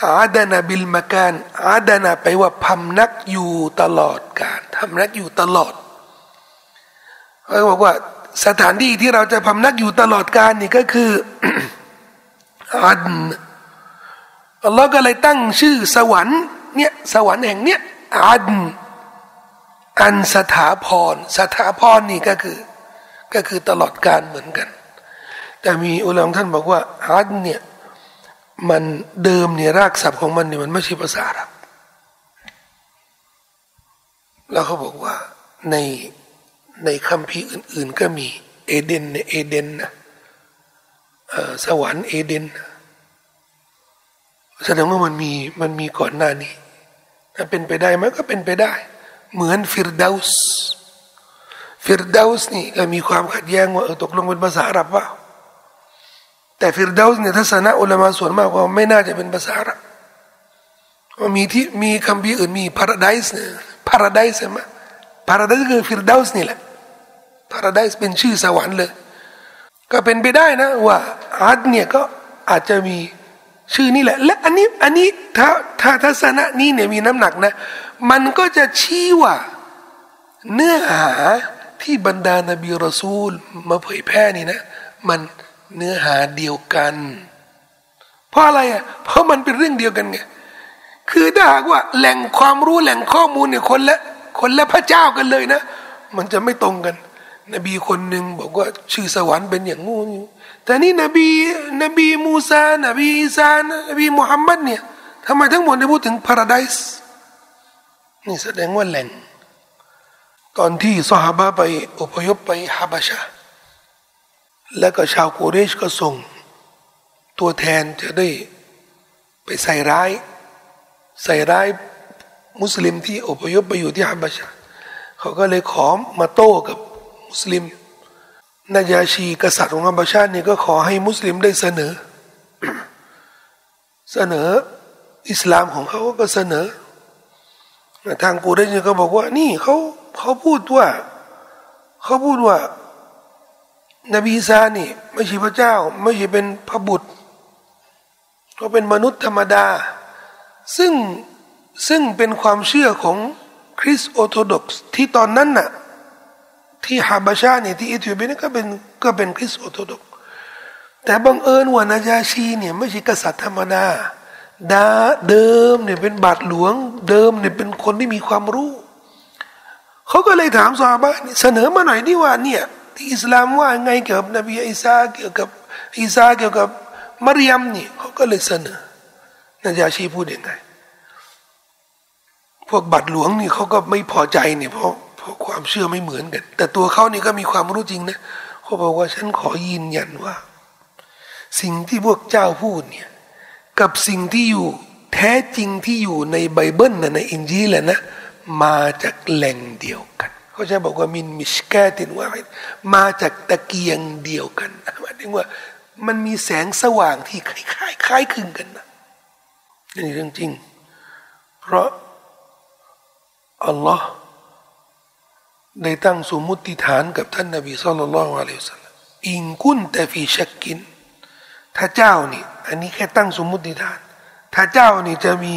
อาดนะบิลมาการอาดนะไปว่าพำนักอยู่ตลอดการทำนักอยู่ตลอดเขาบอกว่าสถานที่ที่เราจะพำนักอยู่ตลอดการนี่ก็คืออาดน อัลลอฮ์ก็เลยตั้งชื่อสวรรค์เนี่ยสวรรค์แห่งเนี้ยอันอันสถาพรสถาพรนี่ก็คือ ก็คือตลอดการเหมือนกัน แต่มีอุลามท่านบอกว่าอันเนี่ยมันเดิมเนี่ยรากศัพท์ของมันเนี่ยมันไม่ใช่ภาษาอับแล้วเขาบอกว่าในในคำพีอื่น ๆ ก็มีเอเดนเอเดนนะสวรรค์เอเดนนะ แสดงว่ามันมีมันมีก่อนหน้านี้ ถ้าเป็นไปได้มันก็เป็นไปได้ เหมือนฟิรดาสฟิรดาสนี่ก็มีความขัดแย้งว่าเออตกลงเป็นภาษาอาหรับว่าแต่ฟิรดาสเนี่ยทัศนะอุลามาส่วนมากว่าไม่น่าจะเป็นภาษาอาหรับว่ามีที่มีคำพีอื่นมีพาราไดส์เนี่ยพาราไดส์ใช่ไหมพาราไดส์คือฟิรดาสนี่แหละพาราไดส์เป็นชื่อสวรรค์เลย ก็เป็นไปได้นะว่าอาดเนี่ยก็อาจจะมี ชื่อนี่แหละ และอันนี้อันนี้ถ้าถ้าทัศนะนี้เนี่ยมีน้ำหนักนะ มันก็จะชี้ว่าเนื้อหาที่บรรดานบีรอซูลมาเผยแพร่นี่นะ มันเนื้อหาเดียวกัน เพราะอะไรอะเพราะมันเป็นเรื่องเดียวกันไงคือถ้าหากว่าแหล่งความรู้แหล่งข้อมูลเนี่ยคนละคนละพระเจ้ากันเลยนะ มันจะไม่ตรงกัน นบีคนหนึ่งบอกว่าชื่อสวรรค์เป็นอย่างงู้ แต่นี่นบีนบีมูซา นบีอีสานบีมุฮัมมัดเนี่ยทำไมทั้งหมดได้พูดถึงพาราไดส์นี่แสดงว่าแหล่ง ตอนที่สหาบะไปอพยพไปฮาบาชาแล้วก็ชาวกูเรชก็ส่ง ตัวแทนจะได้ไปใส่ร้าย ใส่ร้ายมุสลิมที่อพยพไปอยู่ที่ฮาบาชาเขาก็เลยขอมาโต้กับมุสลิม นายาชีกษัตริย์ของอับชาตินี่ก็ขอให้มุสลิมได้เสนอ เสนออิสลามของเขาก็เสนอ ทางกูได้ยินก็บอกว่า นี่เขาเขาพูดว่า เขาพูดว่า นบีอีซานี่ ไม่ใช่พระเจ้า ไม่ใช่เป็นพระบุตรเขาเป็นมนุษย์ธรรมดา ซึ่งซึ่งเป็นความเชื่อของคริสต์ออร์โธดอกซ์ที่ตอนนั้นน่ะ ที่ฮาบาชาเนี่ยที่อิธิโอเปียนี่ก็เป็นก็เป็นคริสต์ออร์โธดอกซ์แต่บังเอิญว่านาจาชีเนี่ยไม่ใช่กษัตริย์ธรรมดาดาเดิมเนี่ยเป็นบาทหลวง เดิมเนี่ยเป็นคนที่มีความรู้เขาก็เลยถามซาบะเสนอมาหน่อยนี่ว่าเนี่ยที่อิสลามว่าไงเกี่ยวกับนบีอิสาเกี่ยวกับอิสาเกี่ยวกับมารยมนี่เขาก็เลยเสนอนาจาชีพูดยังไง พวกบัตรหลวงนี่เขาก็ไม่พอใจเนี่ยเพราะ เพราะความเชื่อไม่เหมือนกัน แต่ตัวเขานี่ก็มีความรู้จริงนะเขาบอกว่าฉันขอยืนยันว่า สิ่งที่พวกเจ้าพูดเนี่ยกับสิ่งที่อยู่แท้จริงที่อยู่ในไบเบิลนะในอินจีแหละนะมาจากแหล่งเดียวกันเขาจะบอกว่ามินมิชแกตินว่ามาจากตะเกียงเดียวกันหมายถึงว่ามันมีแสงสว่างที่คล้ายๆคล้ายคลึงกันนะนี่เรื่องจริง เพราะอัลลอฮ์ ได้ตั้งสมมุติฐานกับท่านนบีสุลต่านละอัลลอฮฺสัลลัมอิงกุนแต่ฟีชักกิน ถ้าเจ้านี่ อันนี้แค่ตั้งสมมุติฐาน ถ้าเจ้านี่จะมี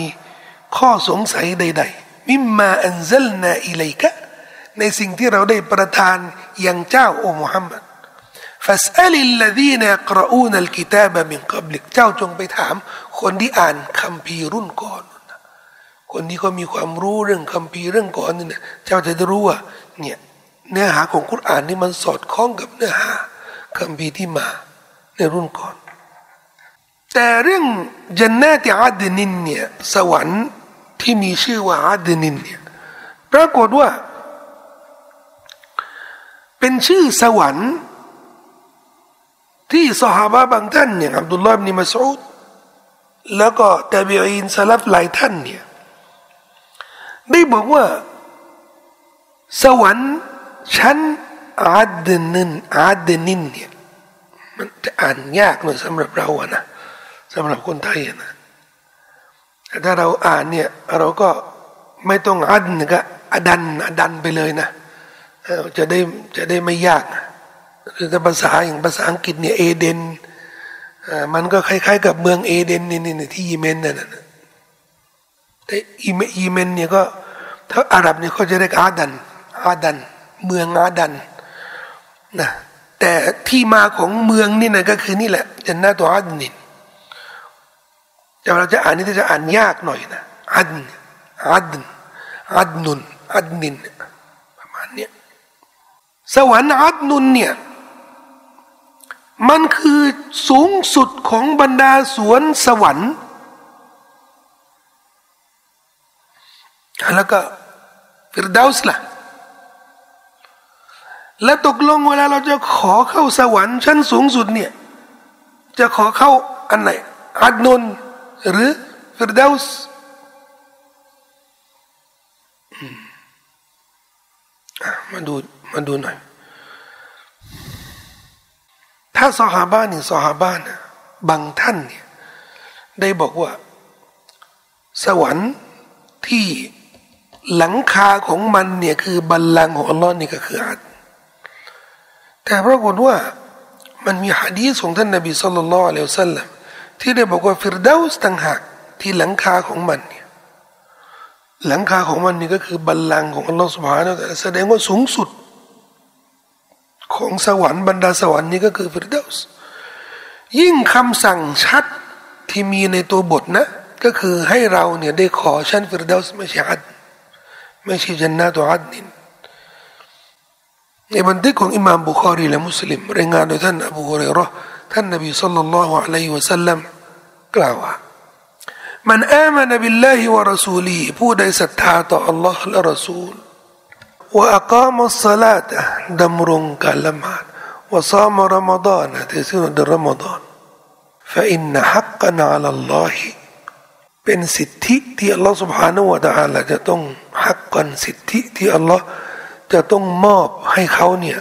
ข้อสงสัยใด ๆ มิมมาอันซัลนาอิเลกะในสิ่งที่เราได้ประทานอย่างเจ้าโอ้มุฮัมมัดฟาสอัลิลลดีนกรอูนัลกิตาบะมินกับลิกเจ้าจงไปถาม คนที่อ่านคัมภีร์รุ่นก่อน คนที่เขามีความรู้เรื่องคัมภีร์เรื่องก่อนนี่นะเจ้าจะได้รู้ว่า เนี่ยเนื้อหาของคุรานนี่มันสอดคล้องกับเนื้อหาคัมภีที่มาในรุ่นก่อน แต่เรื่องจันนาติอาดนินเนี่ยสวรรค์ที่มีชื่อว่าอาดนินเนี่ยปรากฏว่า เป็นชื่อสวรรค์ที่สหาบะบางท่านเนี่ยอับดุลลาห์บินมัสอุดแล้วก็ตาบีอินสลับหลายท่านเนี่ยได้บอกว่า สวรรค์ชั้นอาดนินอาดนินเนี่ยมันจะอ่านยากหน่อยสำหรับเราอะนะสำหรับคนไทยนะถ้าเราอ่านเนี่ยเราก็ไม่ต้องอัดก็อดันอดันไปเลยนะจะได้จะได้ไม่ยากหรือภาษาอย่างภาษาอังกฤษเนี่ยเอเดนมันก็คล้าย ๆ กับเมืองเอเดนนี่ที่ยิเมนนั่นนะแต่ยิเมนเนี่ยก็ถ้าอาหรับเนี่ยเขาจะเรียกอาดัน อาดัน เมืองอาดันนะแต่ที่มาของเมืองนี่นะก็คือนี่แหละจันนาตัวอัดนินแต่เราจะอ่านนี่จะอ่านยากหน่อยนะอัดอัดอัดนุนอัดนินประมาณนี้สวรรค์อัดนุนเนี่ยมันคือสูงสุดของบรรดาสวนสวรรค์ แล้วก็ฟิรดาสล่ะ และตกลงเวลาเราจะขอเข้าสวรรค์ชั้นสูงสุดเนี่ย จะขอเข้าอันไหนอัดนนหรือฟิรดาสมาดูมาดูหน่อย ถ้าสหาบ้านเนี่ยสหาบ้านบางท่านเนี่ยได้บอกว่า สวรรค์ที่หลังคาของมันเนี่ยคือบัลลังก์ของอัลลอฮ์นี่ก็คืออัด แต่ปรากฏว่ามันมีฮะดีษของท่านนบีสุลต่านละอัลลอฮ์สัลลัมที่ได้บอกว่าฟิรดาสต่างหากที่หลังคาของมันเนี่ยหลังคาของมันนี่ก็คือบัลลังก์ของอัลลอฮ์สุบฮานาอัลลอฮ์แสดงว่าสูงสุด ของสวรรค์บรรดาสวรรค์นี่ก็คือฟิรดาสยิ่งคำสั่งชัดที่มีในตัวบทนะ ก็คือให้เราเนี่ยได้ขอชั้นฟิรเดาส์ไม่ใช่อัดไม่ใช่جنات عدن ในบันทึกของอิมามบุคารีและมุสลิมรายงานโดยท่านอบูฮุเรรอท่านนบีสัลลัลลอฮุอะลัยฮิวะสัลลัมกล่าวว่ามันอามันบิลลาฮิวะรอซูลีผู้ใดศรัทธาต่อ Allah และรอซูลว่าอักามัสสลาตดำรงการละหมาดว่าซามรอมฎานถือศีลเดือนรอมฎาน فإن حقا على الله เป็นสิทธิที่อัลลอฮฺ سبحانه และ تعالى จะต้องหักกันสิทธิที่อัลลอฮฺ จะต้องมอบให้เขาเนี่ย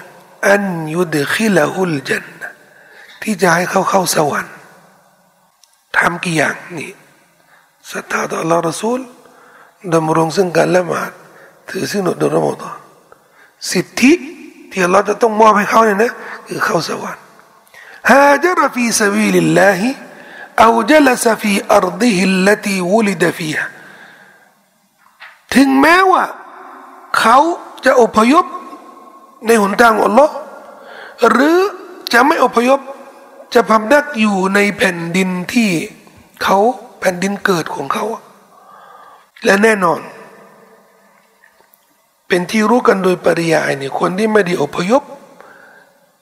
อันยุดขิละอุลจันที่จะให้เขาเข้าสวรรค์ทำกี่อย่างนี่ศรัทธาต่อลอรสูลดำรงซึ่งการละหมาดถือศีลอดรอมฎอนสิทธิที่เราจะต้องมอบให้เขาเนี่ยนะคือเข้าสวรรค์هاجر في سبيل الله أو جلس في أرضه التي ولد فيهاถึงแม้ว่าเขา จะอพยพในหนทางอัลลอฮ์หรือจะไม่อพยพจะพำนักอยู่ในแผ่นดินที่เขาแผ่นดินเกิดของเขา และแน่นอน เป็นที่รู้กันโดยปริยายเนี่ยคนที่ไม่ได้อพยพ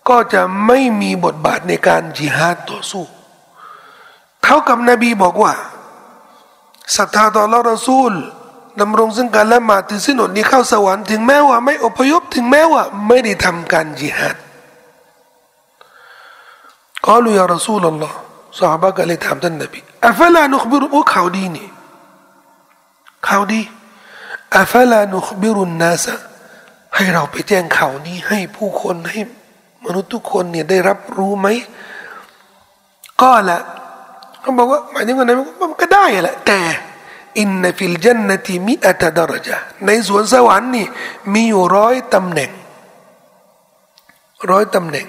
ก็จะไม่มีบทบาทในการจิฮาดต่อสู้ เท่ากับนบีบอกว่าศรัทธาต่อละรสูล ดำรงซึ่งการละหมาดถึงสิ้นอดนี้เข้าสวรรค์ถึงแม้ว่าไม่อพยพถึงแม้ว่าไม่ได้ทำการจิฮัดกล่าวيا رسول اللهซอฮาบะฮ์ก็เลยถามท่านนบีأفلا نبشر ข่าวดีนี่ข่าวดีأفلا نبشر الناسให้เราไปแจ้งข่าวนี้ให้ผู้คนให้มนุษย์ทุกคนเนี่ยได้รับรู้ไหมก็ละเขาบอกว่าหมายถึงว่าไงมันก็ได้แหละแต่ إن في الجنة مائة درجةในสวนสวรรค์นี่มีอยู่ร้อยตำแหน่ง ร้อยตำแหน่ง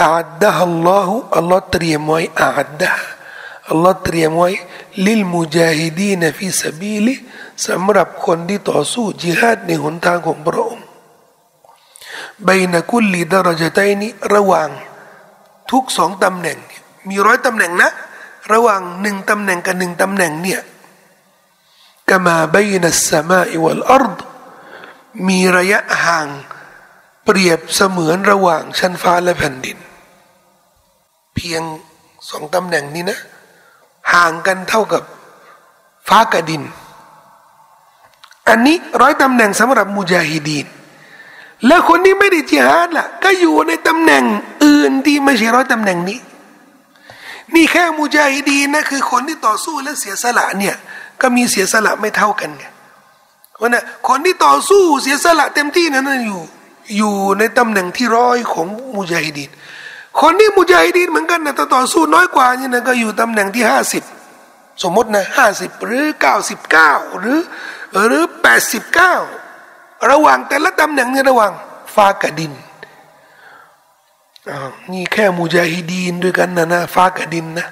أعدها الله อัลลอฮ์เตรียมไว้ أعد อัลลอฮ์เตรียมไว้ للمجاهدين في سبيله สำหรับคนที่ต่อสู้จิฮาดในหนทางของพระองค์بين كل درجتين ระหว่างทุกสองตำแหน่ง มีร้อยตำแหน่งนะ ระหว่างหนึ่งตำแหน่งกับหนึ่งตำแหน่งเนี่ย كما بين السماء والأرضมีระยะห่างเปรียบเสมือนระหว่างชั้นฟ้าและแผ่นดิน เพียงสองตำแหน่งนี้นะ ห่างกันเท่ากับฟ้ากับดิน อันนี้ร้อยตำแหน่งสำหรับมุจาฮิดีนและคนที่ไม่ได้จิฮาดล่ะ ก็อยู่ในตำแหน่งอื่นที่ไม่ใช่ร้อยตำแหน่งนี้ นี่แค่มุจาฮิดีนนะคือคนที่ต่อสู้และเสียสละเนี่ย ก็มีเสียสละไม่เท่ากันไงเพราะนะคนที่ต่อสู้เสียสละเต็มที่นั้นอยู่ อยู่ในตำแหน่งที่ร้อยของมุจาฮิดีนคนที่มุจาฮิดีนเหมือนกันนะแต่ต่อสู้น้อยกว่านี่นะก็อยู่ตำแหน่งที่ห้าสิบสมมตินะห้าสิบหรือเก้าสิบเก้าหรือหรือแปดสิบเก้าระหว่างแต่ละตำแหน่งนี่ระหว่างฟ้ากับดินนี่แค่มุจาฮิดีนด้วยกันนะนะฟ้ากับดินนะ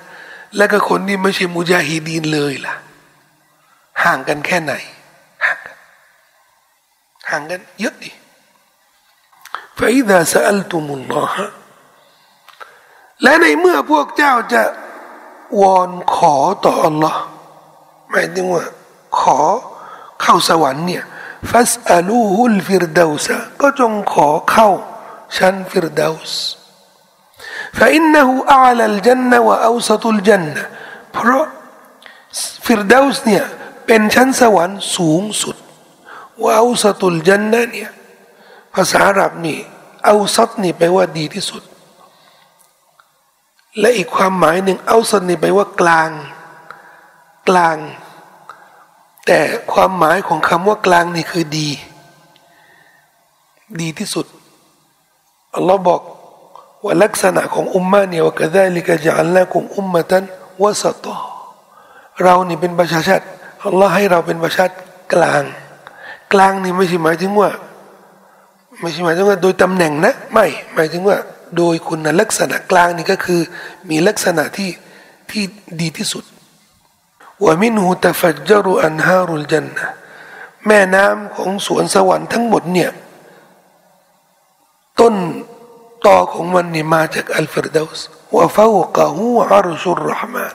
แล้วก็คนที่ไม่ใช่มุจาฮิดีนเลยล่ะ ห่างกันแค่ไหนห่างกันห่างกันเยอะดิ فإذا سألتم الله และในเมื่อพวกเจ้าจะวอนขอต่อ Allah หมายถึงว่าขอเข้าสวรรค์เนี่ยฟัสอาลูฮุลฟิรดาวสก็จงขอเข้าชั้นฟิรดาวส์ فإنه أعلى الجنة وأوسط الجنة เพราะฟิรดาวส์เนี่ย เป็นชั้นสวรรค์สูงสุดว่าอุสตุลจันนะเนี่ยภาษาอาหรับนี่เอาซัดนี่แปลว่าดีที่สุด และอีกความหมายหนึ่งเอาซัดนี่แปลว่ากลาง กลาง แต่ความหมายของคำว่ากลางนี่คือดี ดีที่สุดอัลลอฮ์บอกว่าลักษณะของอุมมาเนี่ยว่ากระได้ลิกะจัลละกุมอุมมะตันวะสตอเรานี่เป็นประชาชาติ อัลลอฮ์ให้เราเป็นประชาติกลาง กลางนี่ไม่ใช่หมายถึงว่า ไม่ใช่หมายถึงว่า โดยตำแหน่งนะไม่หมายถึงว่า โดยคุณลักษณะกลางนี่ก็คือ มีลักษณะที่ที่ดีที่สุดว่ามินหูตฟัจจรุอันฮารุลจันนะแม่น้ำของสวนสวรรค์ทั้งหมดเนี่ยต้นต่อของมันนี่มาจากอัลฟิรดาสว่าฟาวกะฮูอารุชุรรหมาน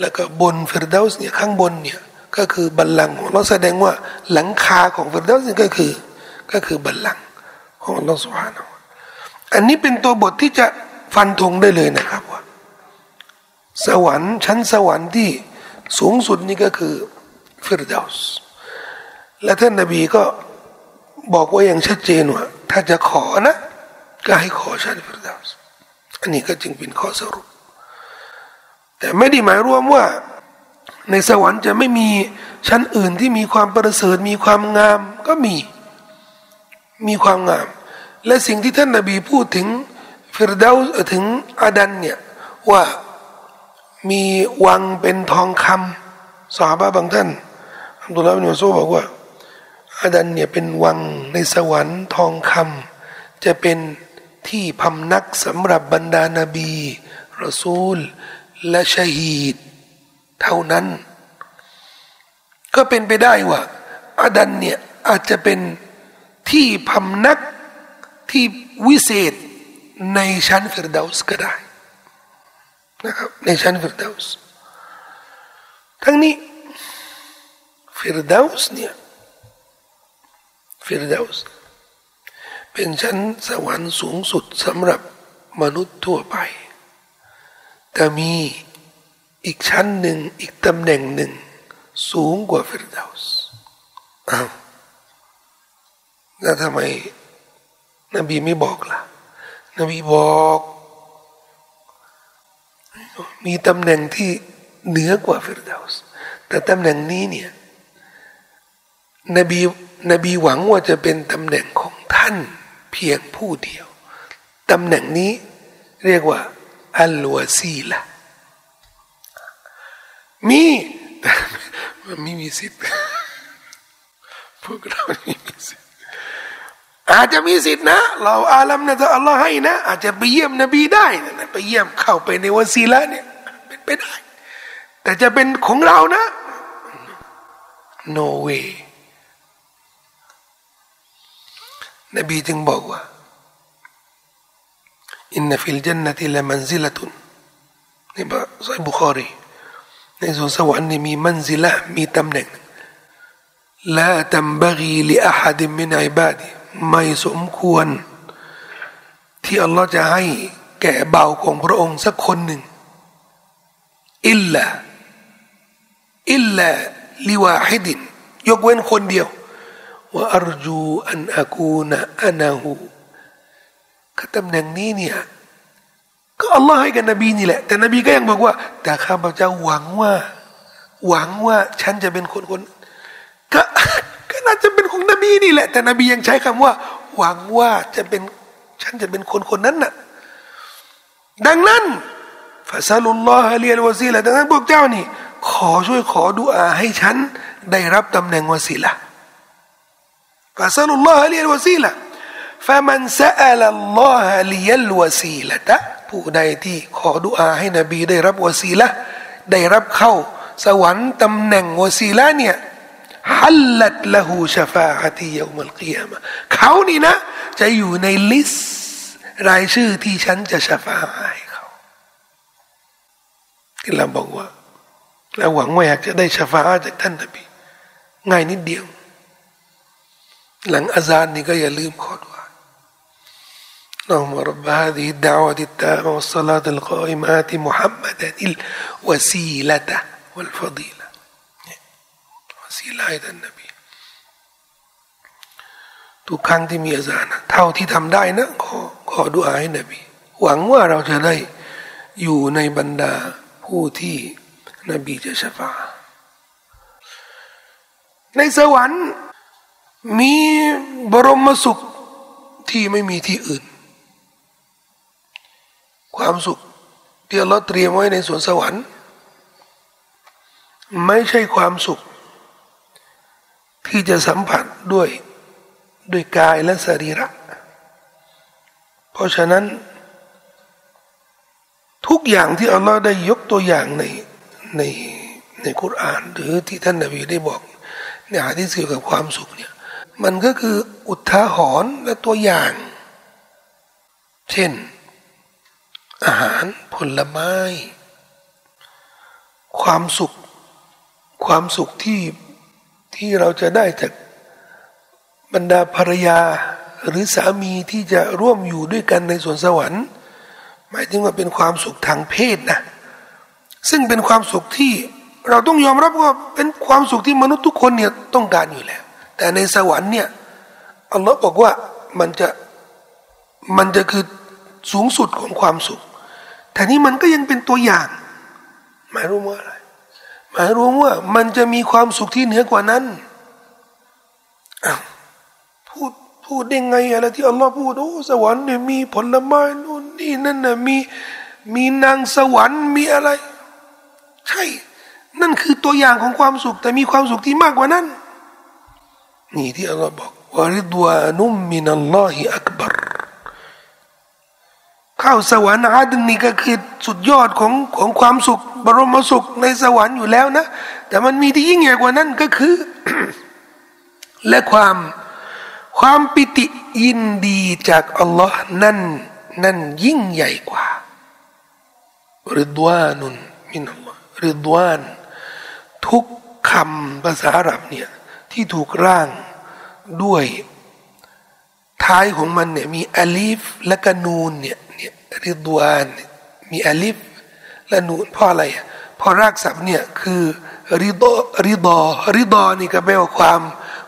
แล้วก็บนฟิรดาสเนี่ยข้างบนเนี่ย ก็คือบัลลังก์ของเราแสดงว่าหลังคาของฟิรดาสก็คือก็คือบัลลังก์ของเราสุภาพอันนี้เป็นตัวบทที่จะฟันธงได้เลยนะครับว่า สวรรค์ชั้นสวรรค์ที่สูงสุดนี่ก็คือฟิรดาสและท่านนบีก็บอกว่าอย่างชัดเจนว่า ถ้าจะขอนะ ก็ให้ขอชั้นฟิรดาสอันนี้ก็จึงเป็นข้อสรุป แต่ไม่ได้หมายรวมว่า ในสวรรค์จะไม่มีชั้นอื่นที่มีความประเสริฐมีความงามก็มี มีความงาม และสิ่งที่ท่านนาบีพูดถึงฟิรดาถึงอาดันเนี่ยว่ามีวังเป็นทองคำสาบะบางท่านอับดุลลาบินมัสูบอกว่าอาดันเนี่ยเป็นวังในสวรรค์ทองคำจะเป็นที่พำนักสำหรับบรรดานาบีรอซูล และชาฮีด เท่านั้น ก็เป็นไปได้ว่าอาดันเนี่ยอาจจะเป็นที่พำนักที่วิเศษในชั้นฟิรดาสก็ได้นะครับในชั้นฟิรดาสทั้งนี้ฟิรดาสเนี่ยฟิรดาสเป็นชั้นสวรรค์สูงสุดสำหรับมนุษย์ทั่วไป แต่มี อีกชั้นหนึ่ง อีกตำแหน่งหนึ่ง สูงกว่าฟิรดาสอ้าวแล้วทำไม นบีไม่บอกล่ะ นบีบอก มีตำแหน่งที่เหนือกว่าฟิรดาสแต่ตำแหน่งนี้เนี่ยนบีนบีหวังว่าจะเป็นตำแหน่งของท่านเพียงผู้เดียว ตำแหน่งนี้เรียกว่าอัลวาซีละ มีแต่มันไม่มีสิทธิ์พวกเราไม่มีสิทธิ์อาจจะมีสิทธิ์นะ والله أعلم นะถ้าอัลลอฮ์ให้นะ อาจจะไปเยี่ยมนบีได้นะไปเยี่ยมเข้าไปในวาซีละเนี่ยเป็นไปได้ แต่จะเป็นของเรานะ no way นบีจึงบอกว่าإن في الجنة لمنزلةนี่บะไซบุคอรี ในสวนสวรรค์นี่มีมันซิละมีตำแหน่งละตัมบกีลิอาฮัดมินอิบาดีไม่สมควร ที่อัลลอฮ์จะให้แก่เบาของพระองค์สักคนหนึ่ง อิลละอิลละลิวาฮิดิน ยกเว้นคนเดียวว่าอรจูอันอากูนะอานาหูก็ตำแหน่งนี้เนี่ย ก็อัลลอฮ์ให้กับนบีนี่แหละ แต่นบีก็ยังบอกว่า แต่ข้าพเจ้าหวังว่า หวังว่าฉันจะเป็นคนคนก็ก็น่าจะเป็นของนบีนี่แหละ แต่นบียังใช้คำว่า หวังว่าจะเป็นฉันจะเป็นคนคนนั้นน่ะดังนั้นฟาซาลุลลอฮะเลียลวาซีละดังนั้นพวกเจ้านี่ ขอช่วยขอดุอาให้ฉันได้รับตำแหน่งวาซีละفاسألوا الله لي الوسيلة فمن سأل الله لي الوسيلة ผู้ใดที่ขอดุอาให้นบีได้รับวาซีละได้รับเข้าสวรรค์ตำแหน่งวาซีละเนี่ยحلت له شفاعتي يوم القيامة เขานี่นะ จะอยู่ในลิสต์รายชื่อที่ฉันจะชะฟาอะฮ์ให้เขาที่เราบอกว่าเราหวังว่าอยากจะได้ชะฟาอะฮ์จากท่านนบีง่ายนิดเดียว หลังอาซานนี่ก็อย่าลืมขอดุอา اللهم رب هذه الدعوة التامة والصلاة القائمة آت محمدا الوسيلة والفضيلة وسيلة ให้ท่านนบีทุกครั้งที่มีอาซานเท่าที่ทำได้นะขอขอดุอาให้นบีหวังว่าเราจะได้อยู่ในบรรดาผู้ที่นบีจะชฟาในสวรรค์มีบรมสุขที่ไม่มีที่อื่น ความสุขที่เราเตรียมไว้ในสวนสวรรค์ ไม่ใช่ความสุข ที่จะสัมผัสด้วยด้วยกายและสรีระ เพราะฉะนั้น ทุกอย่างที่อัลลอฮ์ได้ยกตัวอย่างในในในคุรานหรือที่ท่านนบีได้บอกในหาที่เกี่ยวกับความสุขเนี่ยมันก็คืออุทาหรณ์และตัวอย่าง เช่น อาหารผลไม้ ความสุข ความสุขที่ที่เราจะได้จากบรรดาภรรยาหรือสามีที่จะร่วมอยู่ด้วยกันในสวนสวรรค์ หมายถึงว่าเป็นความสุขทางเพศนะซึ่งเป็นความสุขที่เราต้องยอมรับว่าเป็นความสุขที่มนุษย์ทุกคนเนี่ยต้องการอยู่แล้ว แต่ในสวรรค์เนี่ยอัลลอฮ์บอกว่ามันจะมันจะคือสูงสุดของความสุข แต่นี้มันก็ยังเป็นตัวอย่าง หมายรู้ว่าอะไรหมายรู้ว่ามันจะมีความสุขที่เหนือกว่านั้นพูดพูดได้ไงอะไรที่อัลลอฮ์พูดโอ้สวรรค์เนี่ยมีผลไม้นู่นนี่นั่นน่ะมีมีนางสวรรค์มีอะไร ใช่ นั่นคือตัวอย่างของความสุข แต่มีความสุขที่มากกว่านั้น นี่ที่อัลลอฮ์บอกวาริดวานุมมินัลลอฮิอักบาร ข้าวสวรรค์อาดึงนี่ก็คือสุดยอดของของความสุข บรมสุขในสวรรค์อยู่แล้วนะ แต่มันมีที่ยิ่งใหญ่กว่านั้นก็คือ และความความปิติยินดีจากอัลลอฮ์นั่นนั่นยิ่งใหญ่กว่าริดวานุนมินอัลลอฮ์ริดวานทุกคำภาษาอาหรับเนี่ยที่ถูกร่างด้วย ท้ายของมันเนี่ยมีอลิฟและกนูนเนี่ยเนี่ยริดวานมีอลิฟและนูนเพราะอะไรเพราะรากศัพท์เนี่ยคือริดอริดอริดอนี่ก็แปลว่าความ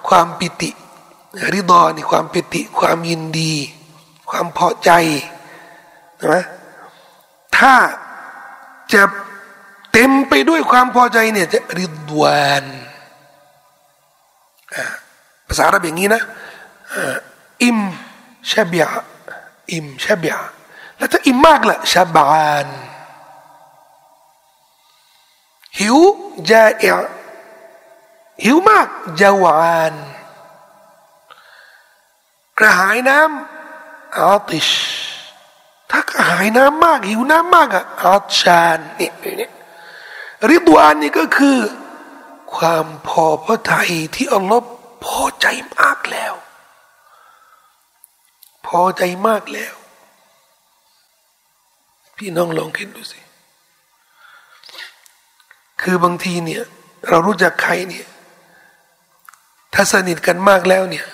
ความปิติริดอนี่ความปิติ ความยินดี ความพอใจนะถ้าจะเต็มไปด้วยความพอใจเนี่ยจะริดวานภาษาอาหรับอย่างนี้นะ อิมชาบิยอิมชาบิยแล้วถ้าอิมมากล่ะชาบานหิวจาเอหิวมากจาวานกระหายน้ำอาติชถ้ากระหายน้ำมาก หิวน้ำมากอะอาชานเนี่ยเนี่ยริดวานนี่ก็คือ ความพอพระทัยที่อัลลอฮ์พอใจมากแล้ว พอใจมากแล้ว พี่น้องลองคิดดูสิ คือบางทีเนี่ย เรารู้จักใครเนี่ย ถ้าสนิทกันมากแล้วเนี่ย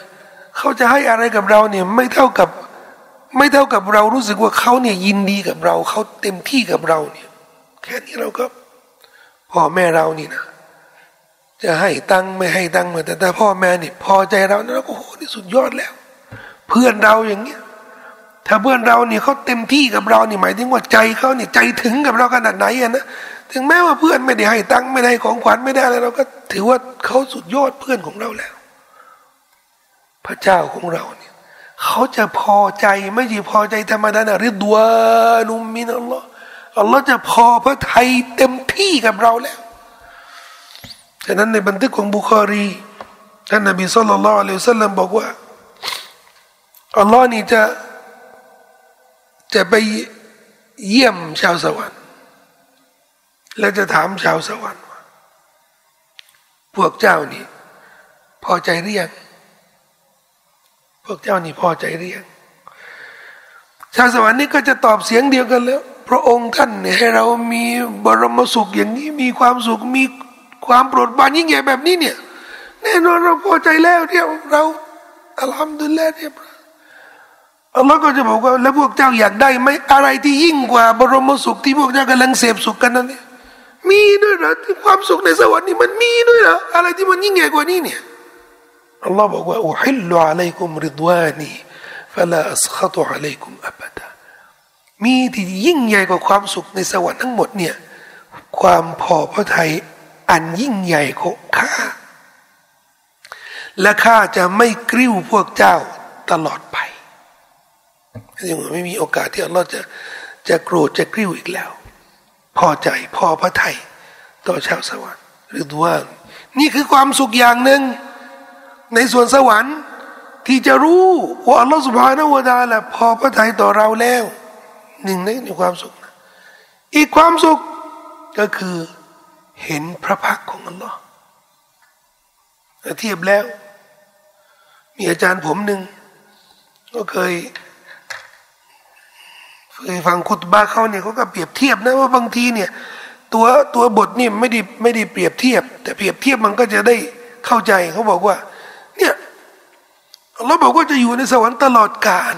เขาจะให้อะไรกับเราเนี่ย ไม่เท่ากับ ไม่เท่ากับเรารู้สึกว่าเขาเนี่ยยินดีกับเรา เขาเต็มที่กับเราเนี่ย แค่นี้เราก็พ่อแม่เรานี่นะจะให้ตังไม่ให้ตังเหมาแต่ถ้าพ่อแม่นี่พอใจเรานะเราก็โหนี่สุดยอดแล้ว เพื่อนเราอย่างเงี้ยถ้าเพื่อนเราเนี่ยเขาเต็มที่กับเรานี่หมายถึงว่าใจเขาเนี่ยใจถึงกับเราขนาดไหนอะนะถึงแม้ว่าเพื่อนไม่ได้ให้ตังค์ไม่ได้ของขวัญไม่ได้อะไรเราก็ถือว่าเขาสุดยอดเพื่อนของเราแล้ว พระเจ้าของเราเนี่ยเขาจะพอใจไม่ใช่พอใจธรรมดานะริดวานุมินอัลลอฮ์อัลลอฮ์จะพอพระไทยเต็มที่กับเราแล้วฉะนั้นในบันทึกของบุคอรีท่านนบีสุลต่านละอัลลอฮฺสัลลัมบอกว่า อัลลอฮ์นี่จะจะไปเยี่ยมชาวสวรรค์ แล้วจะถามชาวสวรรค์ว่าพวกเจ้านี่ พอใจเรียงพวกเจ้านี่พอใจเรียงชาวสวรรค์นี่ก็จะตอบเสียงเดียวกันแล้ว พระองค์ท่านเนี่ยให้เรามีบรมสุขอย่างนี้มีความสุขมีความโปรดปรานยิ่งใหญ่แบบนี้เนี่ยแน่นอนเราพอใจแล้วเที่เราอัลฮัมดุลิลละเรียบร้อย อัลลอฮ์ก็จะบอกว่าแล้วพวกเจ้าอยากได้ไหมอะไรที่ยิ่งกว่าบรมสุขที่พวกเจ้ากำลังเสพสุขกันนั่นเนี่ยมีด้วยเหรอที่ความสุขในสวรรค์นี่มันมีด้วยเหรออะไรที่มันยิ่งใหญ่กว่านี้เนี่ยอัลลอฮ์บอกว่าอุฮิลลุอะลัยกุมริดวานีฟะลาอัสขตุอะลัยกุมอับดามีที่ยิ่งใหญ่กว่าความสุขในสวรรค์ทั้งหมดเนี่ยความพอพระทัยอันยิ่งใหญ่ของข้าและข้าจะไม่กริ้วพวกเจ้าตลอดไป ยังไม่มีโอกาสที่อัลลอฮ์จะจะโกรธจะกริ้วอีกแล้ว พอใจพอพระไทยต่อชาวสวรรค์หรือว่านี่คือความสุขอย่างหนึ่ง ในส่วนสวรรค์ที่จะรู้ว่าอัลลอฮ์สุบฮานาวะดาละพอพระทัยต่อเราแล้ว หนึ่งในความสุขอีกความสุขก็คือเห็นพระพักของอัลลอฮ์เทียบแล้ว มีอาจารย์ผมหนึ่งก็เคย เคยฟังคุตบาเขาเนี่ยเขาก็เปรียบเทียบนะว่าบางทีเนี่ย ตัวตัวบทนี่ไม่ได้ไม่ได้เปรียบเทียบ แต่เปรียบเทียบมันก็จะได้เข้าใจเขาบอกว่า เนี่ยเราบอกว่าจะอยู่ในสวรรค์ตลอดกาล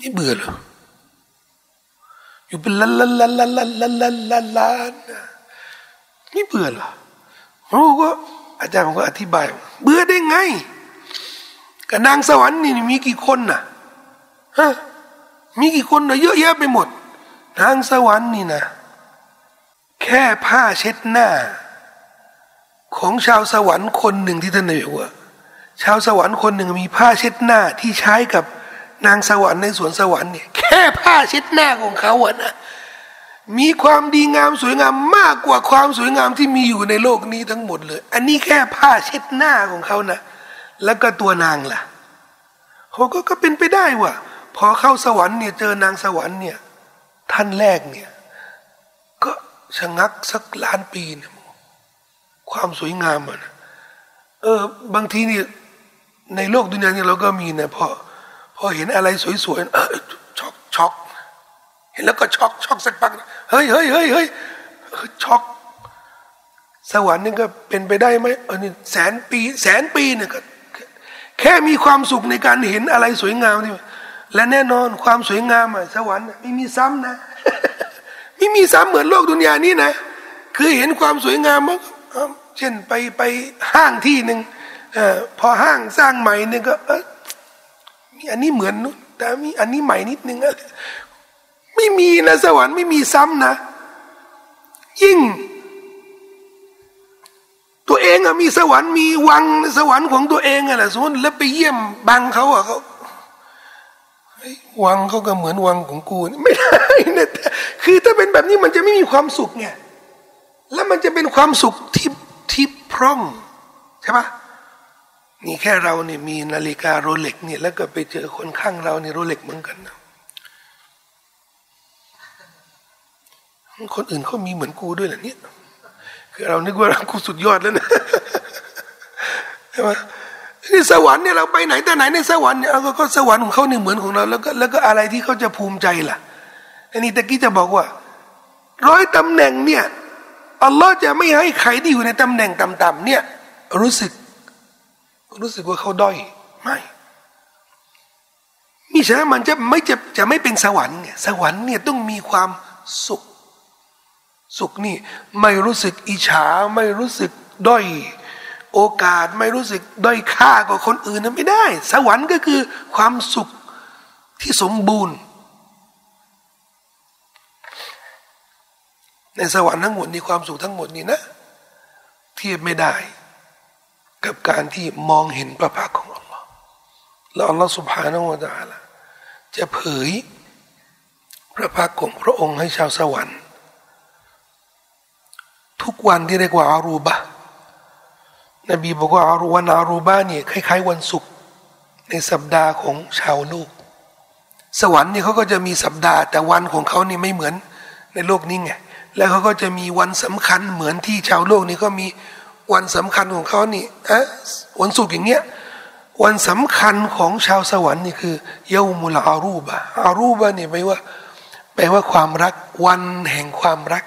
นี่เบื่อเหรออยู่เป็นล้านล้านล้านล้านล้านล้านล้านล้านล้านไม่เบื่อเหรอเขาก็อาจารย์ผมก็อธิบาย เบื่อได้ไงกับนางสวรรค์นี่มีกี่คนน่ะฮะ มีกี่คนนะเยอะแยะไปหมดนางสวรรค์นี่นะ แค่ผ้าเช็ดหน้า ของชาวสวรรค์คนหนึ่งที่ท่านนายว่าชาวสวรรค์คนหนึ่งมีผ้าเช็ดหน้าที่ใช้กับนางสวรรค์ในสวนสวรรค์เนี่ยแค่ผ้าเช็ดหน้าของเขาอะนะมีความดีงามสวยงามมากกว่าความสวยงามที่มีอยู่ในโลกนี้ทั้งหมดเลย อันนี้แค่ผ้าเช็ดหน้าของเขานะแล้วก็ตัวนางล่ะเขาก็ก็เป็นไปได้ว่า พอเข้าสวรรค์เนี่ยเจอนางสวรรค์เนี่ยท่านแรกเนี่ยก็ชะงักสักล้านปีเนี่ยความสวยงามอะนะเออบางทีเนี่ยในโลกดุนยาเนี่ยเราก็มีนะพอพอเห็นอะไรสวยๆเออช็อกช็อกเห็นแล้วก็ช็อกช็อกสักพักเฮ้ยเฮ้ยเฮ้ยเฮ้ยช็อกสวรรค์นี่ก็เป็นไปได้ไหมเออนี่แสนปี แสนปีเนี่ยก็แค่มีความสุขในการเห็นอะไรสวยงามนี่ และแน่นอนความสวยงามอะสวรรค์ไม่มีซ้ำนะไม่มีซ้ำเหมือนโลกดุนยานี้นะ คือเห็นความสวยงามมั้งเช่นไปไปห้างที่หนึ่งอพอห้างสร้างใหม่เนี่ยก็อมีอันนี้เหมือนนู้นแต่มีอันนี้ใหม่นิดนึงไม่มีนะสวรรค์ไม่มีซ้ำนะ ยิ่ง ตัวเองอะมีสวรรค์มีวังสวรรค์ของตัวเองอะแหละสมมติแล้วไปเยี่ยมบังเขาอะเขา วังเขาก็เหมือนวังของกูไม่ได้นะคือถ้าเป็นแบบนี้มันจะไม่มีความสุขไงแล้วมันจะเป็นความสุขที่ที่พร่องใช่ปะนี่แค่เราเนี่ยมีนาฬิกาโรเล็กเนี่ยแล้วก็ไปเจอคนข้างเราเนี่ยโรเล็กเหมือนกันนะคนอื่นเขามีเหมือนกูด้วยเหรอเนี่ยคือเรานึกว่าเรากูสุดยอดแล้วนะใช่ไหม นี่สวรรค์เนี่ยเราไปไหนแต่ไหนในสวรรค์เนี่ยก็สวรรค์ของเขาเนี่ยเหมือนของเรา แล้วก็แล้วก็อะไรที่เขาจะภูมิใจล่ะอันนี้ตะกี้จะบอกว่า ร้อยตำแหน่งเนี่ยอัลลอฮ์จะไม่ให้ใครที่อยู่ในตำแหน่งต่ำๆเนี่ย รู้สึก รู้สึกว่าเขาด้อยไม่นี่ฉะนั้นมันจะไม่จะจะไม่เป็นสวรรค์เนี่ยสวรรค์เนี่ยต้องมีความสุข สุขนี่ ไม่รู้สึกอิจฉาไม่รู้สึกด้อย โอกาสไม่รู้สึกด้อยค่ากว่าคนอื่นนั้นไม่ได้ สวรรค์ก็คือความสุขที่สมบูรณ์ ในสวรรค์ทั้งหมดนี้ความสุขทั้งหมดนี้นะ เทียบไม่ได้ กับการที่มองเห็นพระพักของอัลลอฮ์แล้วอัลลอฮ์สุบฮานาวะตาละจะเผยพระพักของพระองค์ให้ชาวสวรรค์ ทุกวันที่เรียกว่าอารูบะ นบีบอกว่าวันอารูบ้าเนี่ยคล้ายๆ วันศุกร์ในสัปดาห์ของชาวโลกสวรรค์เนี่ยเขาก็จะมีสัปดาห์ แต่วันของเขานี่ไม่เหมือนในโลกนี้ไงแล้วเขาก็จะมีวันสำคัญเหมือนที่ชาวโลกนี่ก็มีวันสำคัญของเขานี่อะวันศุกร์อย่างเงี้ยวันสำคัญของชาวสวรรค์นี่คือเยามุลอารูบะอารูบะเนี่ยแปลว่าแปลว่าความรัก วันแห่งความรัก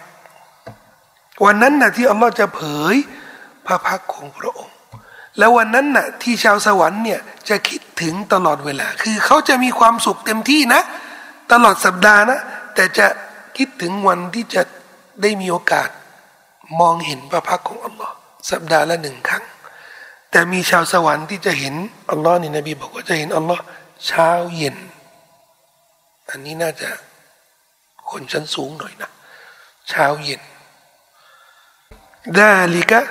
วันนั้นนะที่อัลลอฮ์จะเผย พระพักของพระองค์ แล้ววันนั้นน่ะที่ชาวสวรรค์เนี่ยจะคิดถึงตลอดเวลา คือเขาจะมีความสุขเต็มที่นะ ตลอดสัปดาห์นะ แต่จะคิดถึงวันที่จะได้มีโอกาส มองเห็นพระพักของอัลลอฮ์สัปดาห์ละหนึ่งครั้ง แต่มีชาวสวรรค์ที่จะเห็นอัลลอฮ์นี่นบีบอกว่าจะเห็นอัลลอฮ์เช้าเย็น อันนี้น่าจะคนชั้นสูงหน่อยนะ เช้าเย็นดาลิกะ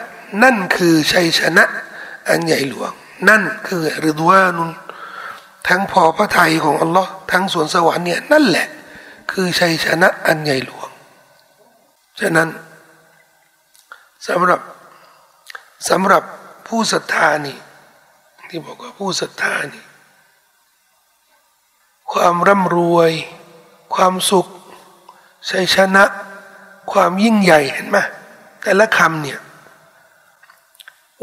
นั่นคือชัยชนะอันใหญ่หลวง นั่นคือริดวานุนทั้งพอพระทัยของอัลลอฮ์ทั้งสวนสวรรค์เนี่ยนั่นแหละ คือชัยชนะอันใหญ่หลวง ฉะนั้นสำหรับสำหรับผู้ศรัทธานี่ที่บอกว่าผู้ศรัทธานี่ความร่ำรวย ความสุขชัยชนะ ความยิ่งใหญ่เห็นไหมแต่ละคำเนี่ย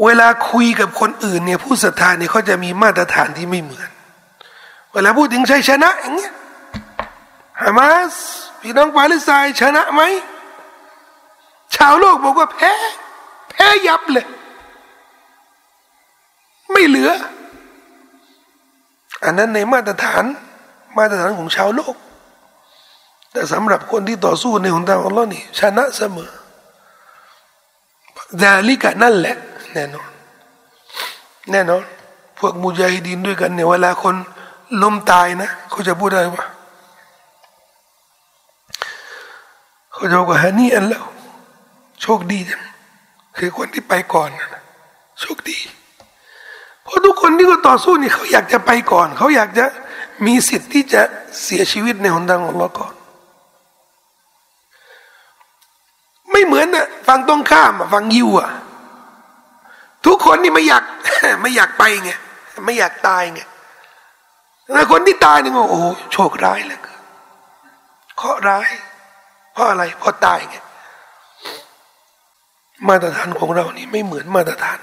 เวลาคุยกับคนอื่นเนี่ยผู้ศรัทธาเนี่ยเขาจะมีมาตรฐานที่ไม่เหมือน เวลาพูดถึงชัยชนะอย่างเงี้ยฮามาสพี่น้องปาเลสไตน์ชนะไหมชาวโลกบอกว่าแพ้แพ้ยับเลย ไม่เหลือ อันนั้นในมาตรฐานมาตรฐานของชาวโลก แต่สำหรับคนที่ต่อสู้ในหนทางของเรานี่ชนะเสมอดาลิกะนั่นแหละ แน่นอน แน่นอน พวกมุจาฮิดินด้วยกันเนี่ยเวลาคนล้มตายนะเขาจะพูดอะไรวะเขาจะบอกว่าฮันนี่อันแล้ว โชคดีจังคือคนที่ไปก่อนนะโชคดี เพราะทุกคนที่เขาต่อสู้นี่เขาอยากจะไปก่อน เขาอยากจะมีสิทธิ์ที่จะเสียชีวิตในหนทางของเราก่อน ไม่เหมือนนะฝั่งตรงข้ามฝั่งยิวอะ ทุกคนนี่ไม่อยากไม่อยากไปไงไม่อยากตายไงแต่คนที่ตายนี่โอ้โหโชคร้ายเลยเคราะร้าย เพราะอะไรเพราะตายไงมาตรฐานของเรานี่ไม่เหมือนมาตรฐาน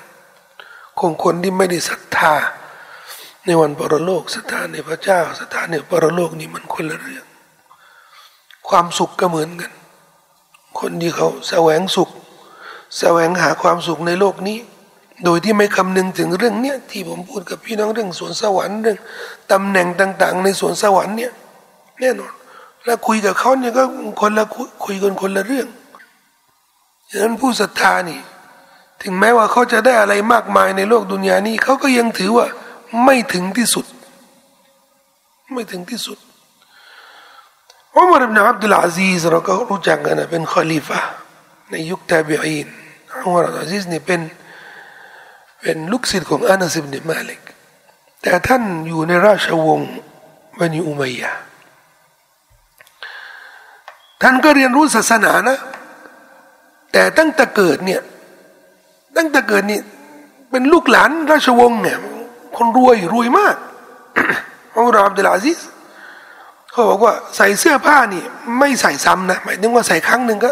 ของคนที่ไม่ได้ศรัทธา ในวันปรโลกศรัทธาในพระเจ้าศรัทธาในปรโลกนี่มันคนละเรื่อง ความสุขก็เหมือนกัน คนที่เขาแสวงสุข แสวงหาความสุขในโลกนี้ โดยที่ไม่คำนึงถึงเรื่องเนี้ยที่ผมพูดกับพี่น้องเรื่องสวนสวรรค์เรื่องตำแหน่งต่าง ๆ ในสวนสวรรค์เนี่ยแน่นอน แล้วคุยกับเขาเนี่ยก็คนละคุยกันคนละเรื่องฉะนั้นผู้ศรัทธานี่ ถึงแม้ว่าเขาจะได้อะไรมากมายในโลกดุนยานี้เขาก็ยังถือว่าไม่ถึงที่สุด ไม่ถึงที่สุดอุมารอิบนอับดุลอาซีซเราก็รู้จักกันนะเป็นคอลีฟะในยุคตาบิอีนอุมารอับดุลอาซีซนี่เป็น เป็นลูกศิษย์ของอานัสิบเนมาลิก แต่ท่านอยู่ในราชวงศ์บันิอุมัยยาท่านก็เรียนรู้ศาสนานะ แต่ตั้งแต่เกิดเนี่ย ตั้งแต่เกิดนี่เป็นลูกหลานราชวงศ์เนี่ย คนรวยรวยมากอุรอับดุลอาซิสเขาบอกว่าใส่เสื้อผ้านี่ ไม่ใส่ซ้ำนะหมายถึงว่าใส่ครั้งหนึ่งก็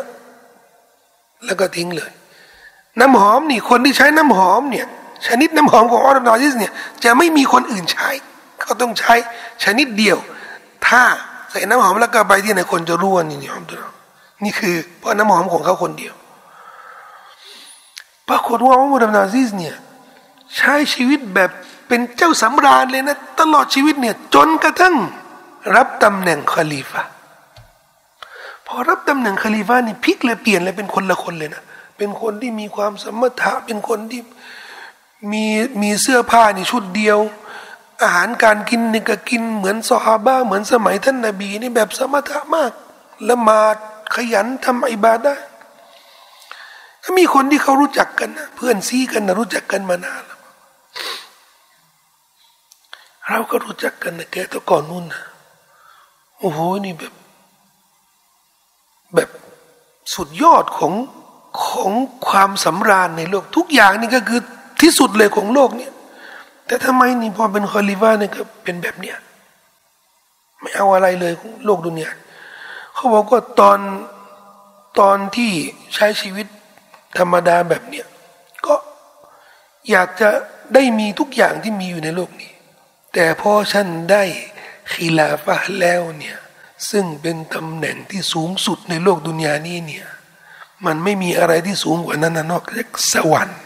แล้วก็ทิ้งเลย น้ำหอมนี่ คนที่ใช้น้ำหอมเนี่ย ชนิดน้ำหอมของอัลลอฮ์ซิสเนี่ยจะไม่มีคนอื่นใช้ เขาต้องใช้ชนิดเดียว ถ้าใส่น้ำหอมแล้วก็ไปที่ไหนคนจะรู้ว่านี่นี่อัลลอฮ์นี่คือเพราะน้ำหอมของเขาคนเดียวปรากฏว่าอุมรอับดุลอาซิสเนี่ยใช้ชีวิตแบบเป็นเจ้าสำราญเลยนะ ตลอดชีวิตเนี่ยจนกระทั่งรับตำแหน่งคลีฟะพอรับตำแหน่งคลีฟะนี่พลิกเลยเปลี่ยนเลยเป็นคนละคนเลยนะ เป็นคนที่มีความสมรถะเป็นคนที่ มีมีเสื้อผ้านี่ชุดเดียว อาหารการกินนี่ก็กินเหมือนซอฮาบะเหมือนสมัยท่านนาบีนี่แบบสมถะมากละหมาดขยันทำอิบาดะก็มีคนที่เขารู้จักกันนะเพื่อนซีกันนะรู้จักกันมานานแล้วเราก็รู้จักกันนะแกแต่ก่อนนู่นนะโอ้โหนี่แบบ แบบสุดยอดของของความสำราญในโลกทุกอย่างนี่ก็คือ ที่สุดเลยของโลกเนี่ย แต่ทำไมนี่พอเป็นคอลิฟาเนี่ยก็เป็นแบบเนี้ยไม่เอาอะไรเลยโลกดุนยาเขาบอกว่าตอนตอนที่ใช้ชีวิตธรรมดาแบบเนี้ยก็อยากจะได้มีทุกอย่างที่มีอยู่ในโลกนี้ แต่พอฉันได้ขีลาฟะแล้วเนี่ยซึ่งเป็นตำแหน่งที่สูงสุดในโลกดุนยานี้เนี่ย มันไม่มีอะไรที่สูงกว่านั้นนอกจากสวรรค์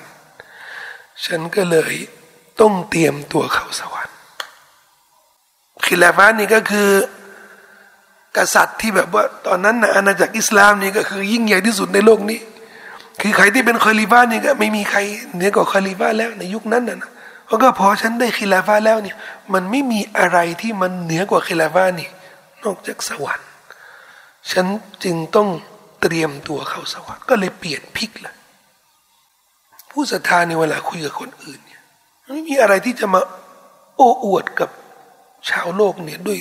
ฉันก็เลยต้องเตรียมตัวเข้าสวรรค์ขีลาฟะนี่ก็คือกษัตริย์ที่แบบว่า ตอนนั้นนะอาณาจักรอิสลามนี่ก็คือ ยิ่งใหญ่ที่สุดในโลกนี้ คือใครที่เป็นคอลิฟ้านี่ก็ไม่มีใครเหนือกว่าคอลิฟ้าแล้วในยุคนั้นนะเพราะก็พอฉันได้คิลาฟ้าแล้วเนี่ยมันไม่มีอะไรที่มันเหนือกว่าคิลาฟ้านี่ นอกจากสวรรค์ ฉันจึงต้องเตรียมตัวเข้าสวรรค์ก็เลยเปลี่ยนพิกเลย ผู้ศรัทธาในเวลาคุยกับคนอื่นเนี่ยไม่มีอะไรที่จะมาโอ้อวดกับชาวโลกเนี่ยด้วย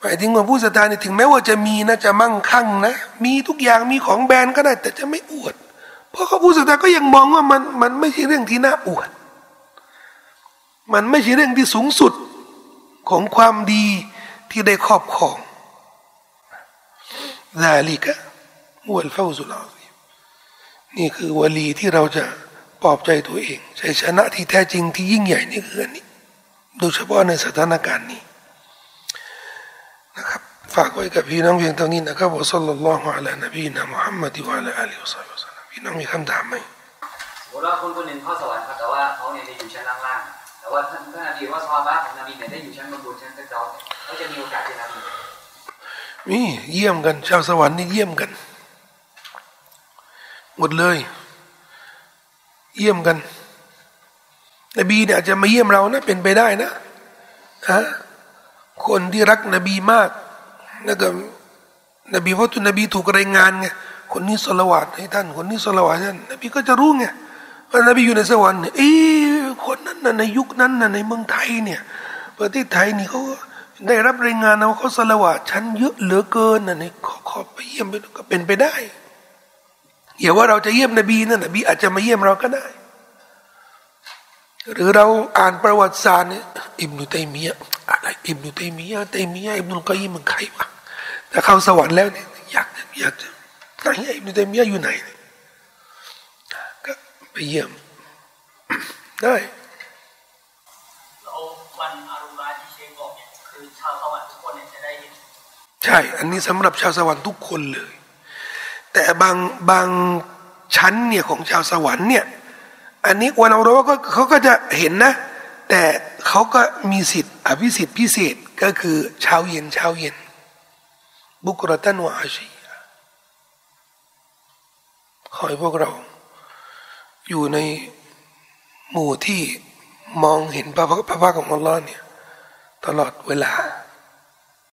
หมายถึงว่าผู้ศรัทธาเนี่ยถึงแม้ว่าจะมีนะจะมั่งคั่งนะมีทุกอย่างมีของแบรนด์ก็ได้ แต่จะไม่อวด เพราะเขาผู้ศรัทธาก็ยังมองว่ามันมันไม่ใช่เรื่องที่น่าอวด มันไม่ใช่เรื่องที่สูงสุดของความดีที่ได้ครอบครองลาลิกะวัลฟาวซุลาซีนี่คือวลีที่เราจะ ปลอบใจตัวเองชัยชนะที่แท้จริงที่ยิ่งใหญ่นี่คืออันนี้ โดยเฉพาะในสถานการณ์นี้นะครับฝากไว้กับพี่น้องเพียงเท่านี้นะครับอัสลลัลลอฮุอะลานบีนะมุฮัมมัดวะอะลาอัลีวะซัลลัมพี่น้องมีคำถามไหมว่าคนคนหนึ่งเข้าสวรรค์ครับแต่ว่าเขาเนี่ยอยู่ชั้นล่างๆแต่ว่าท่านท่านนบีว่าซอบ้าของนบีเนี่ยได้อยู่ชั้นบนบนชั้นเจ้าเขาจะมีโอกาสที่นบีมีเยี่ยมกัน ชาวสวรรค์นี่เยี่ยมกัน หมดเลย เยี่ยมกัน นบีเนี่ยอาจจะมาเยี่ยมเรานะ เป็นไปได้นะฮะคนที่รักนบีมากแล้วก็นบีเพราะตุนบีถูกรายงานไงคนนี้สละวัดให้ท่าน คนนี้สละวัดท่านนบีก็จะรู้ไงว่านบีอยู่ในสวรรค์เนี่ยเอ้คนนั้นน่ะในยุคนั้นน่ะในเมืองไทยเนี่ยประเทศไทยนี่เขาได้รับรายงานเอาเขาสละวัดชั้นเยอะเหลือเกินน่ะนี่ขอขอไปเยี่ยมไปก็เป็นไปได้ อย่าว่าเราจะเยี่ยมนบีนั่นนบีอาจจะมาเยี่ยมเราก็ได้ หรือเราอ่านประวัติศาสตร์เนี่ยอิบนุตัยมียะอะไรอิบนุตัยมียะตัยมียะอิบนุกอยมันใครวะแต่เข้าสวรรค์แล้วเนี่ยอยากอยากจะไหนอิบนุตัยมียะอยู่ไหนก็ไปเยี่ยมได้วันอารุราที่เชงบอกเนี่ยคือชาวสวรรค์ทุกคนเนี่ยจะได้เห็นใช่ อันนี้สำหรับชาวสวรรค์ทุกคนเลย แต่บางบางชั้นเนี่ยของชาวสวรรค์เนี่ย อันนี้วันอารุราก็เขาก็จะเห็นนะ แต่เขาก็มีสิทธิ์อภิสิทธิ์พิเศษก็คือเช้าเย็นเช้าเย็น บุกรตันวาชีขอให้พวกเรา อยู่ในหมู่ที่มองเห็นพระพักของอัลลอฮ์เนี่ย ตลอดเวลา